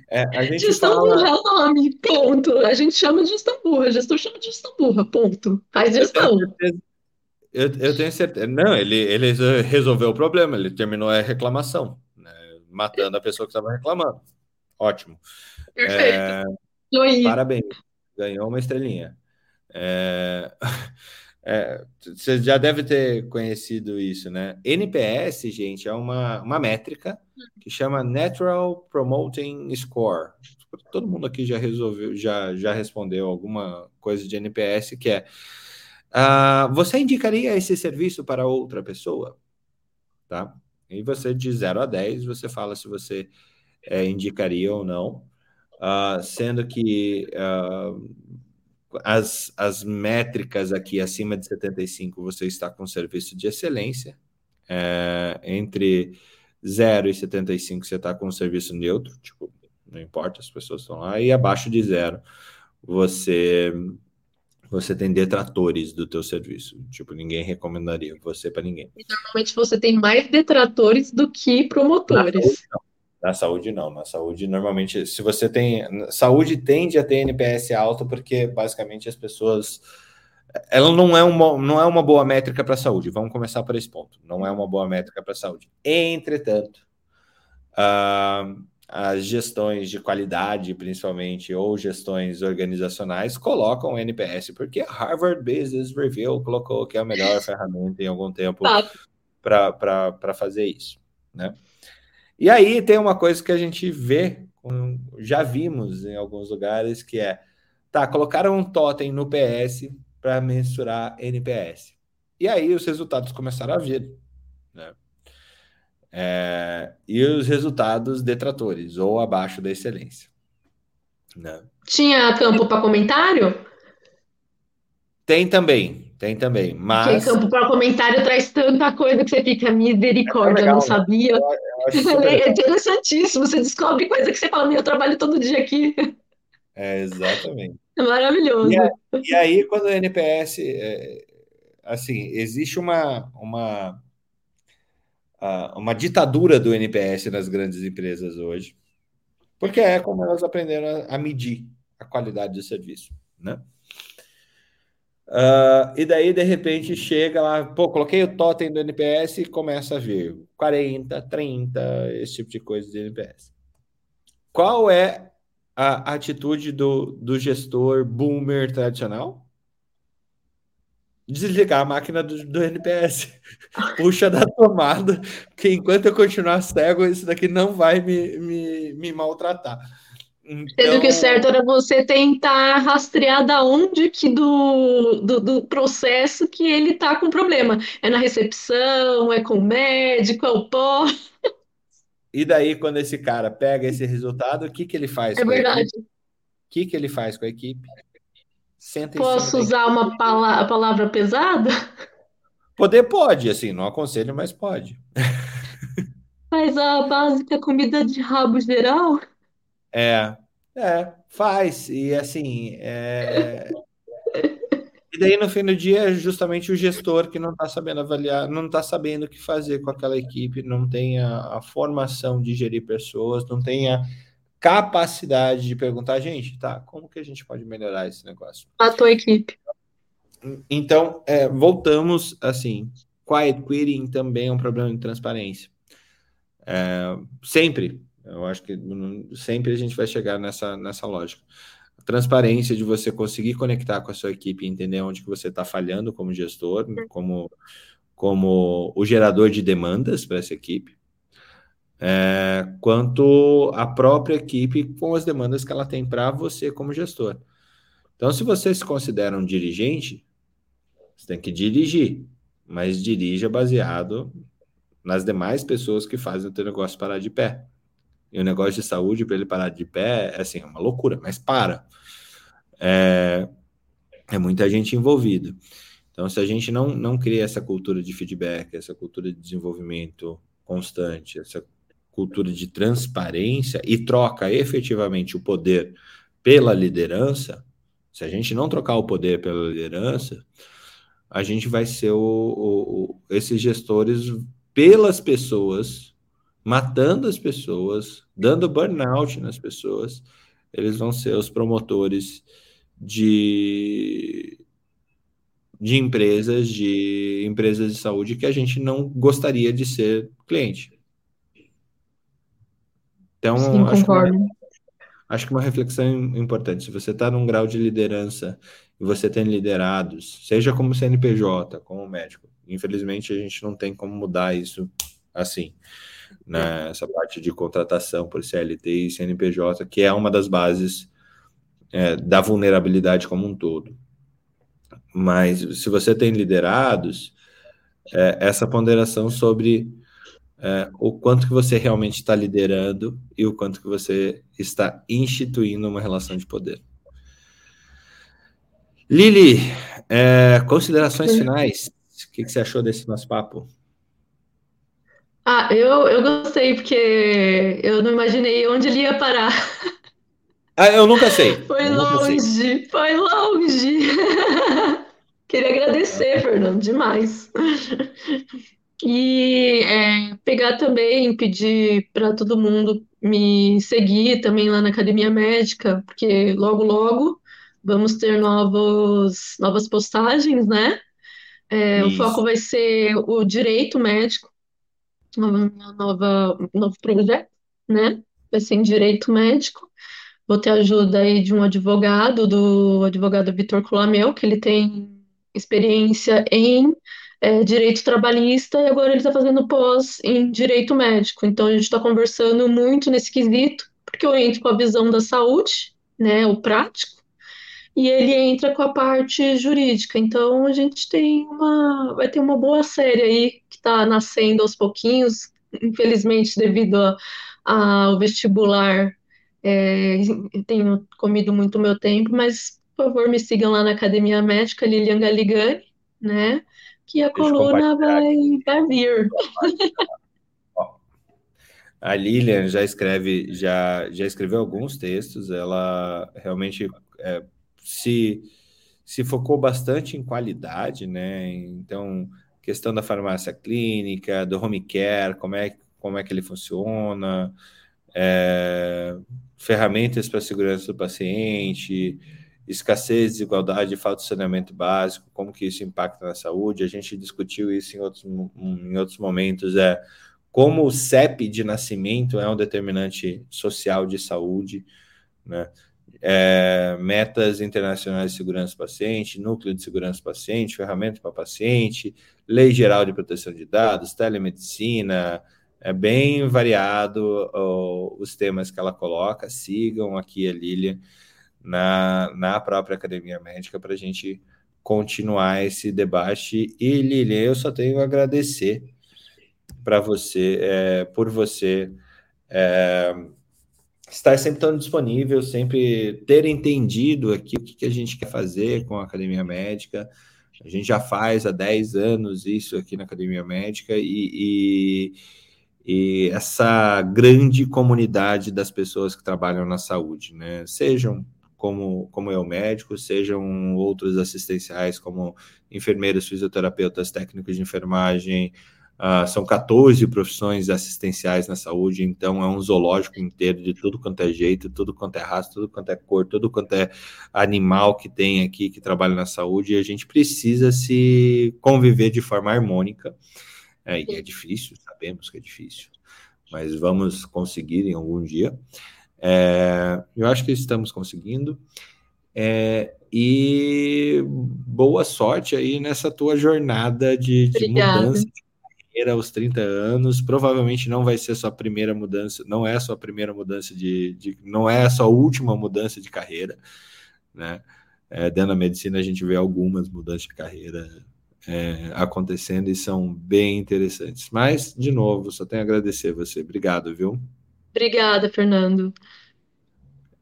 É, a gente gestão fala... burra é o nome, ponto. A gente chama de gestão burra, gestor chama de gestão burra, ponto. Faz gestão. Eu, eu tenho certeza. Não, ele, ele resolveu o problema, ele terminou a reclamação, né? matando a pessoa que estava reclamando. Ótimo. Perfeito. É, parabéns, ganhou uma estrelinha. É, (laughs) é, você já deve ter conhecido isso, né? NPS, gente, é uma, uma métrica que chama Natural Promoting Score. Todo mundo aqui já resolveu, já, já respondeu alguma coisa de NPS que é Uh, você indicaria esse serviço para outra pessoa? Tá? E você, de 0 a 10, você fala se você é, indicaria ou não, uh, sendo que uh, as, as métricas aqui acima de 75 você está com serviço de excelência, é, entre 0 e 75 você está com serviço neutro, tipo, não importa, as pessoas estão lá, e abaixo de zero você você tem detratores do teu serviço. Tipo, ninguém recomendaria você para ninguém. E normalmente você tem mais detratores do que promotores. Na saúde, não. Na saúde, normalmente, se você tem. Saúde tende a ter NPS alto, porque basicamente as pessoas. Ela não é uma, não é uma boa métrica para a saúde. Vamos começar por esse ponto. Não é uma boa métrica para a saúde. Entretanto, uh, as gestões de qualidade, principalmente, ou gestões organizacionais, colocam o NPS, porque a Harvard Business Review colocou que é a melhor ferramenta em algum tempo para fazer isso. Né? E aí tem uma coisa que a gente vê, já vimos em alguns lugares, que é, tá, colocaram um totem no PS para mensurar NPS. E aí os resultados começaram a vir. Né? É, e os resultados detratores, ou abaixo da excelência. Né? Tinha campo para comentário? Tem também, tem também. Mas. Porque campo para comentário traz tanta coisa que você fica misericórdia, é legal, não né? sabia. Eu, eu (laughs) é interessantíssimo. Você descobre coisa que você fala, meu, eu trabalho todo dia aqui. É, exatamente. É maravilhoso. E, e aí, quando o NPS. É, assim, existe uma, uma uma ditadura do NPS nas grandes empresas hoje, porque é como elas aprenderam a, medir a qualidade do serviço, né? Uh, e daí, de repente, chega lá, pô, coloquei o totem do NPS e começa a vir 40, 30, esse tipo de coisa de NPS. Qual é a atitude do, do gestor boomer tradicional? Desligar a máquina do, do, NPS. (laughs) Puxa da tomada, que enquanto eu continuar cego, isso daqui não vai me, me, me maltratar. Então... Sendo que o certo era você tentar rastrear da onde que do, do, do, processo que ele tá com problema. É na recepção, é com o médico, é o pó. E daí, quando esse cara pega esse resultado, o que, que ele faz? É verdade. O que, que ele faz com a equipe? Senta Posso usar uma pala palavra pesada? Poder pode, assim, não aconselho, mas pode. Faz a básica comida de rabo geral? É, é, faz. E assim, é... (laughs) E daí no fim do dia é justamente o gestor que não está sabendo avaliar, não está sabendo o que fazer com aquela equipe, não tem a, a formação de gerir pessoas, não tem a capacidade de perguntar, gente, tá, como que a gente pode melhorar esse negócio? A tua equipe. Então, é, voltamos, assim, quiet quitting também é um problema de transparência. É, sempre, eu acho que sempre a gente vai chegar nessa, nessa lógica. A transparência de você conseguir conectar com a sua equipe e entender onde que você está falhando como gestor, como, como o gerador de demandas para essa equipe é, quanto a própria equipe com as demandas que ela tem para você como gestor. Então, se você se considera um dirigente, você tem que dirigir, mas dirija baseado nas demais pessoas que fazem o teu negócio parar de pé. E o negócio de saúde, para ele parar de pé, é assim, é uma loucura, mas para. É, é muita gente envolvida. Então, se a gente não, não cria essa cultura de feedback, essa cultura de desenvolvimento constante, essa cultura de transparência e troca efetivamente o poder pela liderança, Se a gente não trocar o poder pela liderança, a gente vai ser o, o, o, esses gestores pelas pessoas, matando as pessoas, dando burnout nas pessoas. Eles vão ser os promotores de, de empresas, de empresas de saúde que a gente não gostaria de ser cliente. Então, Sim, acho concordo. Que acho que uma reflexão importante. Se você está num grau de liderança e você tem liderados, seja como CNPJ, como médico, infelizmente a gente não tem como mudar isso assim. Né? Essa parte de contratação por CLT e CNPJ, que é uma das bases é, da vulnerabilidade como um todo. Mas se você tem liderados, é, essa ponderação sobre é, o quanto que você realmente está liderando e o quanto que você está instituindo uma relação de poder. Lili, é, considerações finais. O que, que, você achou desse nosso papo? Ah, eu, eu gostei, porque eu não imaginei onde ele ia parar. Ah, eu nunca sei. (laughs) Foi longe, sei. foi longe. Queria agradecer, (laughs) Fernando, demais. E é, pegar também, pedir para todo mundo me seguir também lá na Academia Médica, porque logo, logo vamos ter novos, novas postagens, né? É, o foco vai ser o direito médico, uma nova, um novo projeto, né? Vai ser em direito médico. Vou ter ajuda aí de um advogado, do advogado Vitor Colamel, que ele tem experiência em é, direito trabalhista e agora ele está fazendo pós em direito médico. Então a gente está conversando muito nesse quesito, porque eu entro com a visão da saúde, né, o prático, e ele entra com a parte jurídica. Então a gente tem uma, vai ter uma boa série aí que está nascendo aos pouquinhos, infelizmente devido ao vestibular. É, tenho comido muito meu tempo, mas por favor me sigam lá na Academia Médica Lilian Galigani, né? Que a Deixa coluna vai, vai vir. (laughs) A Lilian já escreve, já, já escreveu alguns textos, ela realmente é, se, se focou bastante em qualidade, né? Então, questão da farmácia clínica, do home care, como é, como é que ele funciona, é, ferramentas para segurança do paciente, escassez, desigualdade, falta de saneamento básico, como que isso impacta na saúde. A gente discutiu isso em outros, em outros momentos. É como o CEP de nascimento é um determinante social de saúde, né? É, metas internacionais de segurança do paciente, núcleo de segurança do paciente, ferramenta para paciente, lei geral de proteção de dados, telemedicina, é bem variado os temas que ela coloca. Sigam aqui a Lilian na, na própria academia médica para a gente continuar esse debate. E Lilian, eu só tenho a agradecer para você, é, por você é, estar sempre tão disponível, sempre ter entendido aqui o que, que a gente quer fazer com a academia médica. A gente já faz há 10 anos isso aqui na academia médica e, e e essa grande comunidade das pessoas que trabalham na saúde, né? Sejam como, como eu, médico, sejam outros assistenciais, como enfermeiros, fisioterapeutas, técnicos de enfermagem. Uh, são 14 profissões assistenciais na saúde, então é um zoológico inteiro de tudo quanto é jeito, tudo quanto é raça, tudo quanto é cor, tudo quanto é animal que tem aqui que trabalha na saúde, e a gente precisa se conviver de forma harmônica. É, e é difícil, sabemos que é difícil, mas vamos conseguir em algum dia. É, eu acho que estamos conseguindo. É, e boa sorte aí nessa tua jornada de, de mudança de carreira aos 30 anos. Provavelmente não vai ser sua primeira mudança, não é a sua primeira mudança de, de não é a sua última mudança de carreira, né? É, dentro da medicina a gente vê algumas mudanças de carreira é, acontecendo e são bem interessantes. Mas, de novo, só tenho a agradecer a você. Obrigado, viu? Obrigada, Fernando.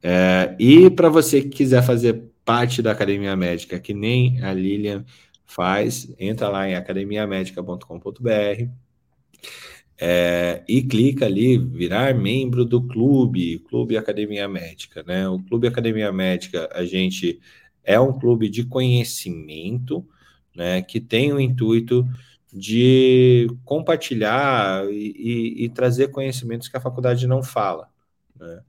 É, e para você que quiser fazer parte da Academia Médica, que nem a Lilian faz, entra lá em academiamedica.com.br é, e clica ali, virar membro do clube, Clube Academia Médica, né? O Clube Academia Médica, a gente é um clube de conhecimento, né, que tem o intuito de compartilhar e, e, e trazer conhecimentos que a faculdade não fala. Né?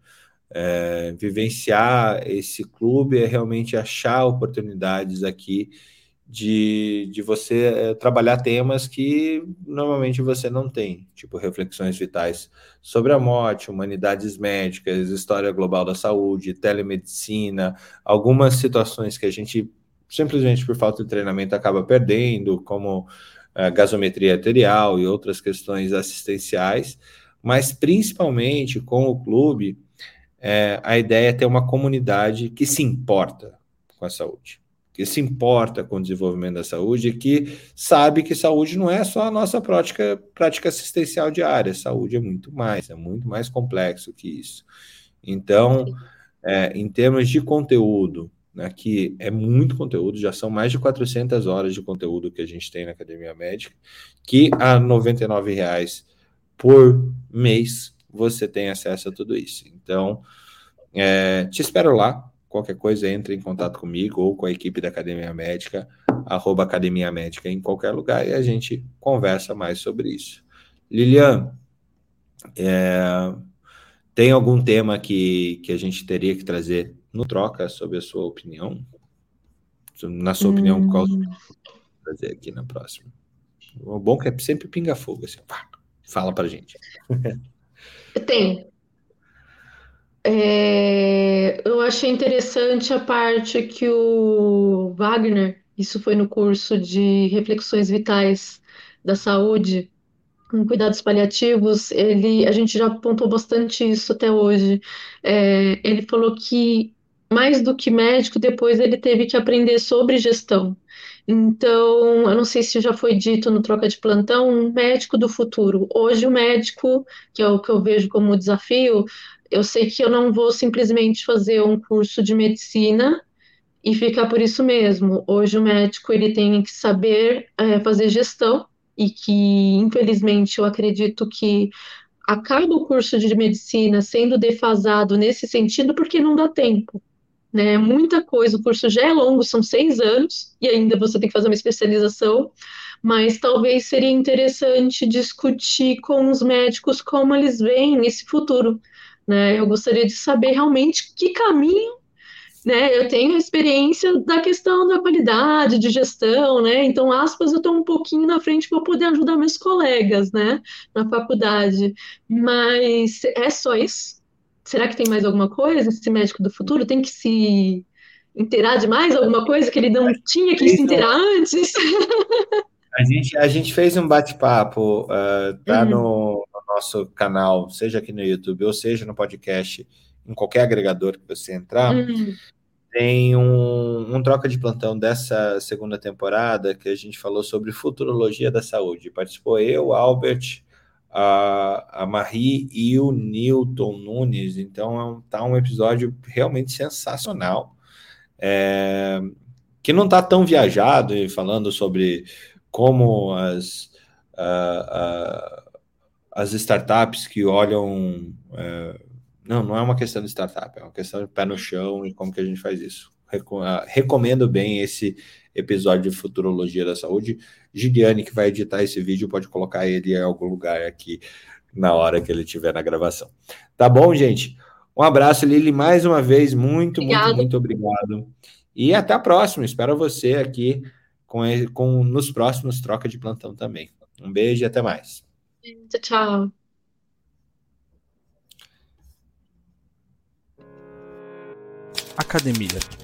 É, vivenciar esse clube é realmente achar oportunidades aqui de, de você é, trabalhar temas que normalmente você não tem, tipo reflexões vitais sobre a morte, humanidades médicas, história global da saúde, telemedicina, algumas situações que a gente simplesmente por falta de treinamento acaba perdendo, como gasometria arterial e outras questões assistenciais, mas principalmente com o clube, é, a ideia é ter uma comunidade que se importa com a saúde, que se importa com o desenvolvimento da saúde e que sabe que saúde não é só a nossa prática, prática assistencial diária, saúde é muito mais, é muito mais complexo que isso. Então, é, em termos de conteúdo, né, que é muito conteúdo, já são mais de 400 horas de conteúdo que a gente tem na Academia Médica, que a R$ 99,00 por mês você tem acesso a tudo isso. Então, é, te espero lá. Qualquer coisa, entre em contato comigo ou com a equipe da Academia Médica, arroba Academia Médica em qualquer lugar, e a gente conversa mais sobre isso. Lilian, é, tem algum tema que, que a gente teria que trazer no troca sobre a sua opinião? Na sua hum. opinião, qual fazer aqui na próxima? O bom é que é sempre pinga fogo, assim, pá, fala pra gente. (laughs) Tem. É, eu achei interessante a parte que o Wagner, isso foi no curso de reflexões vitais da saúde, com cuidados paliativos, ele, a gente já apontou bastante isso até hoje. É, ele falou que mais do que médico, depois ele teve que aprender sobre gestão. Então, eu não sei se já foi dito no troca de plantão, um médico do futuro. Hoje, o médico, que é o que eu vejo como desafio, eu sei que eu não vou simplesmente fazer um curso de medicina e ficar por isso mesmo. Hoje, o médico ele tem que saber é, fazer gestão e que, infelizmente, eu acredito que acaba o curso de medicina sendo defasado nesse sentido porque não dá tempo né? Muita coisa, o curso já é longo, são seis anos, e ainda você tem que fazer uma especialização, mas talvez seria interessante discutir com os médicos como eles veem esse futuro, né? Eu gostaria de saber realmente que caminho né, eu tenho experiência da questão da qualidade, de gestão, né, então, aspas, eu estou um pouquinho na frente para poder ajudar meus colegas, né, na faculdade, mas é só isso? Será que tem mais alguma coisa? Esse médico do futuro tem que se inteirar de mais alguma coisa que ele não (laughs) tinha que se inteirar antes? A gente, a gente fez um bate-papo, uh, tá uhum. no, no, nosso canal, seja aqui no YouTube ou seja no podcast, em qualquer agregador que você entrar. Uhum. Tem um, um troca de plantão dessa segunda temporada que a gente falou sobre futurologia da saúde. Participou eu, Albert, a, a Marie e o Newton Nunes. Então, é um, tá um episódio realmente sensacional. É, que não está tão viajado e falando sobre como as, as startups que olham. É, não, não é uma questão de startup, é uma questão de pé no chão e como que a gente faz isso. Recomendo bem esse episódio de Futurologia da Saúde. Gideane, que vai editar esse vídeo, pode colocar ele em algum lugar aqui na hora que ele estiver na gravação. Tá bom, gente? Um abraço, Lili, mais uma vez. Muito, Obrigada. muito, muito obrigado. E até a próxima. Espero você aqui com, com nos próximos Troca de Plantão também. Um beijo e até mais. Tchau. Academia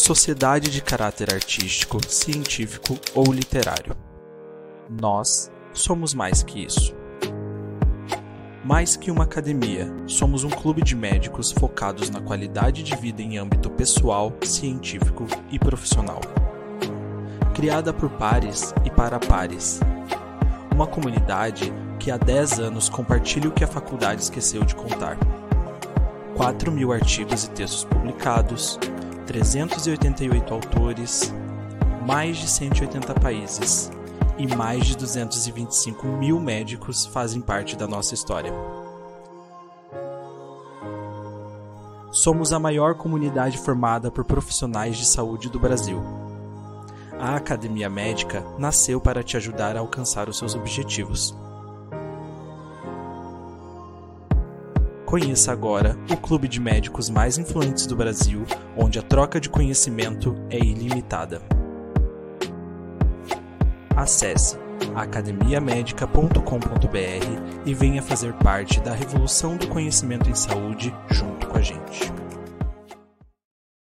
sociedade de caráter artístico, científico ou literário. Nós somos mais que isso. Mais que uma academia, somos um clube de médicos focados na qualidade de vida em âmbito pessoal, científico e profissional. Criada por pares e para pares. Uma comunidade que há 10 anos compartilha o que a faculdade esqueceu de contar. 4 mil artigos e textos publicados, 388 autores, mais de 180 países e mais de 225 mil médicos fazem parte da nossa história. Somos a maior comunidade formada por profissionais de saúde do Brasil. A Academia Médica nasceu para te ajudar a alcançar os seus objetivos. Conheça agora o clube de médicos mais influentes do Brasil, onde a troca de conhecimento é ilimitada. Acesse academiamedica.com.br e venha fazer parte da revolução do conhecimento em saúde junto com a gente.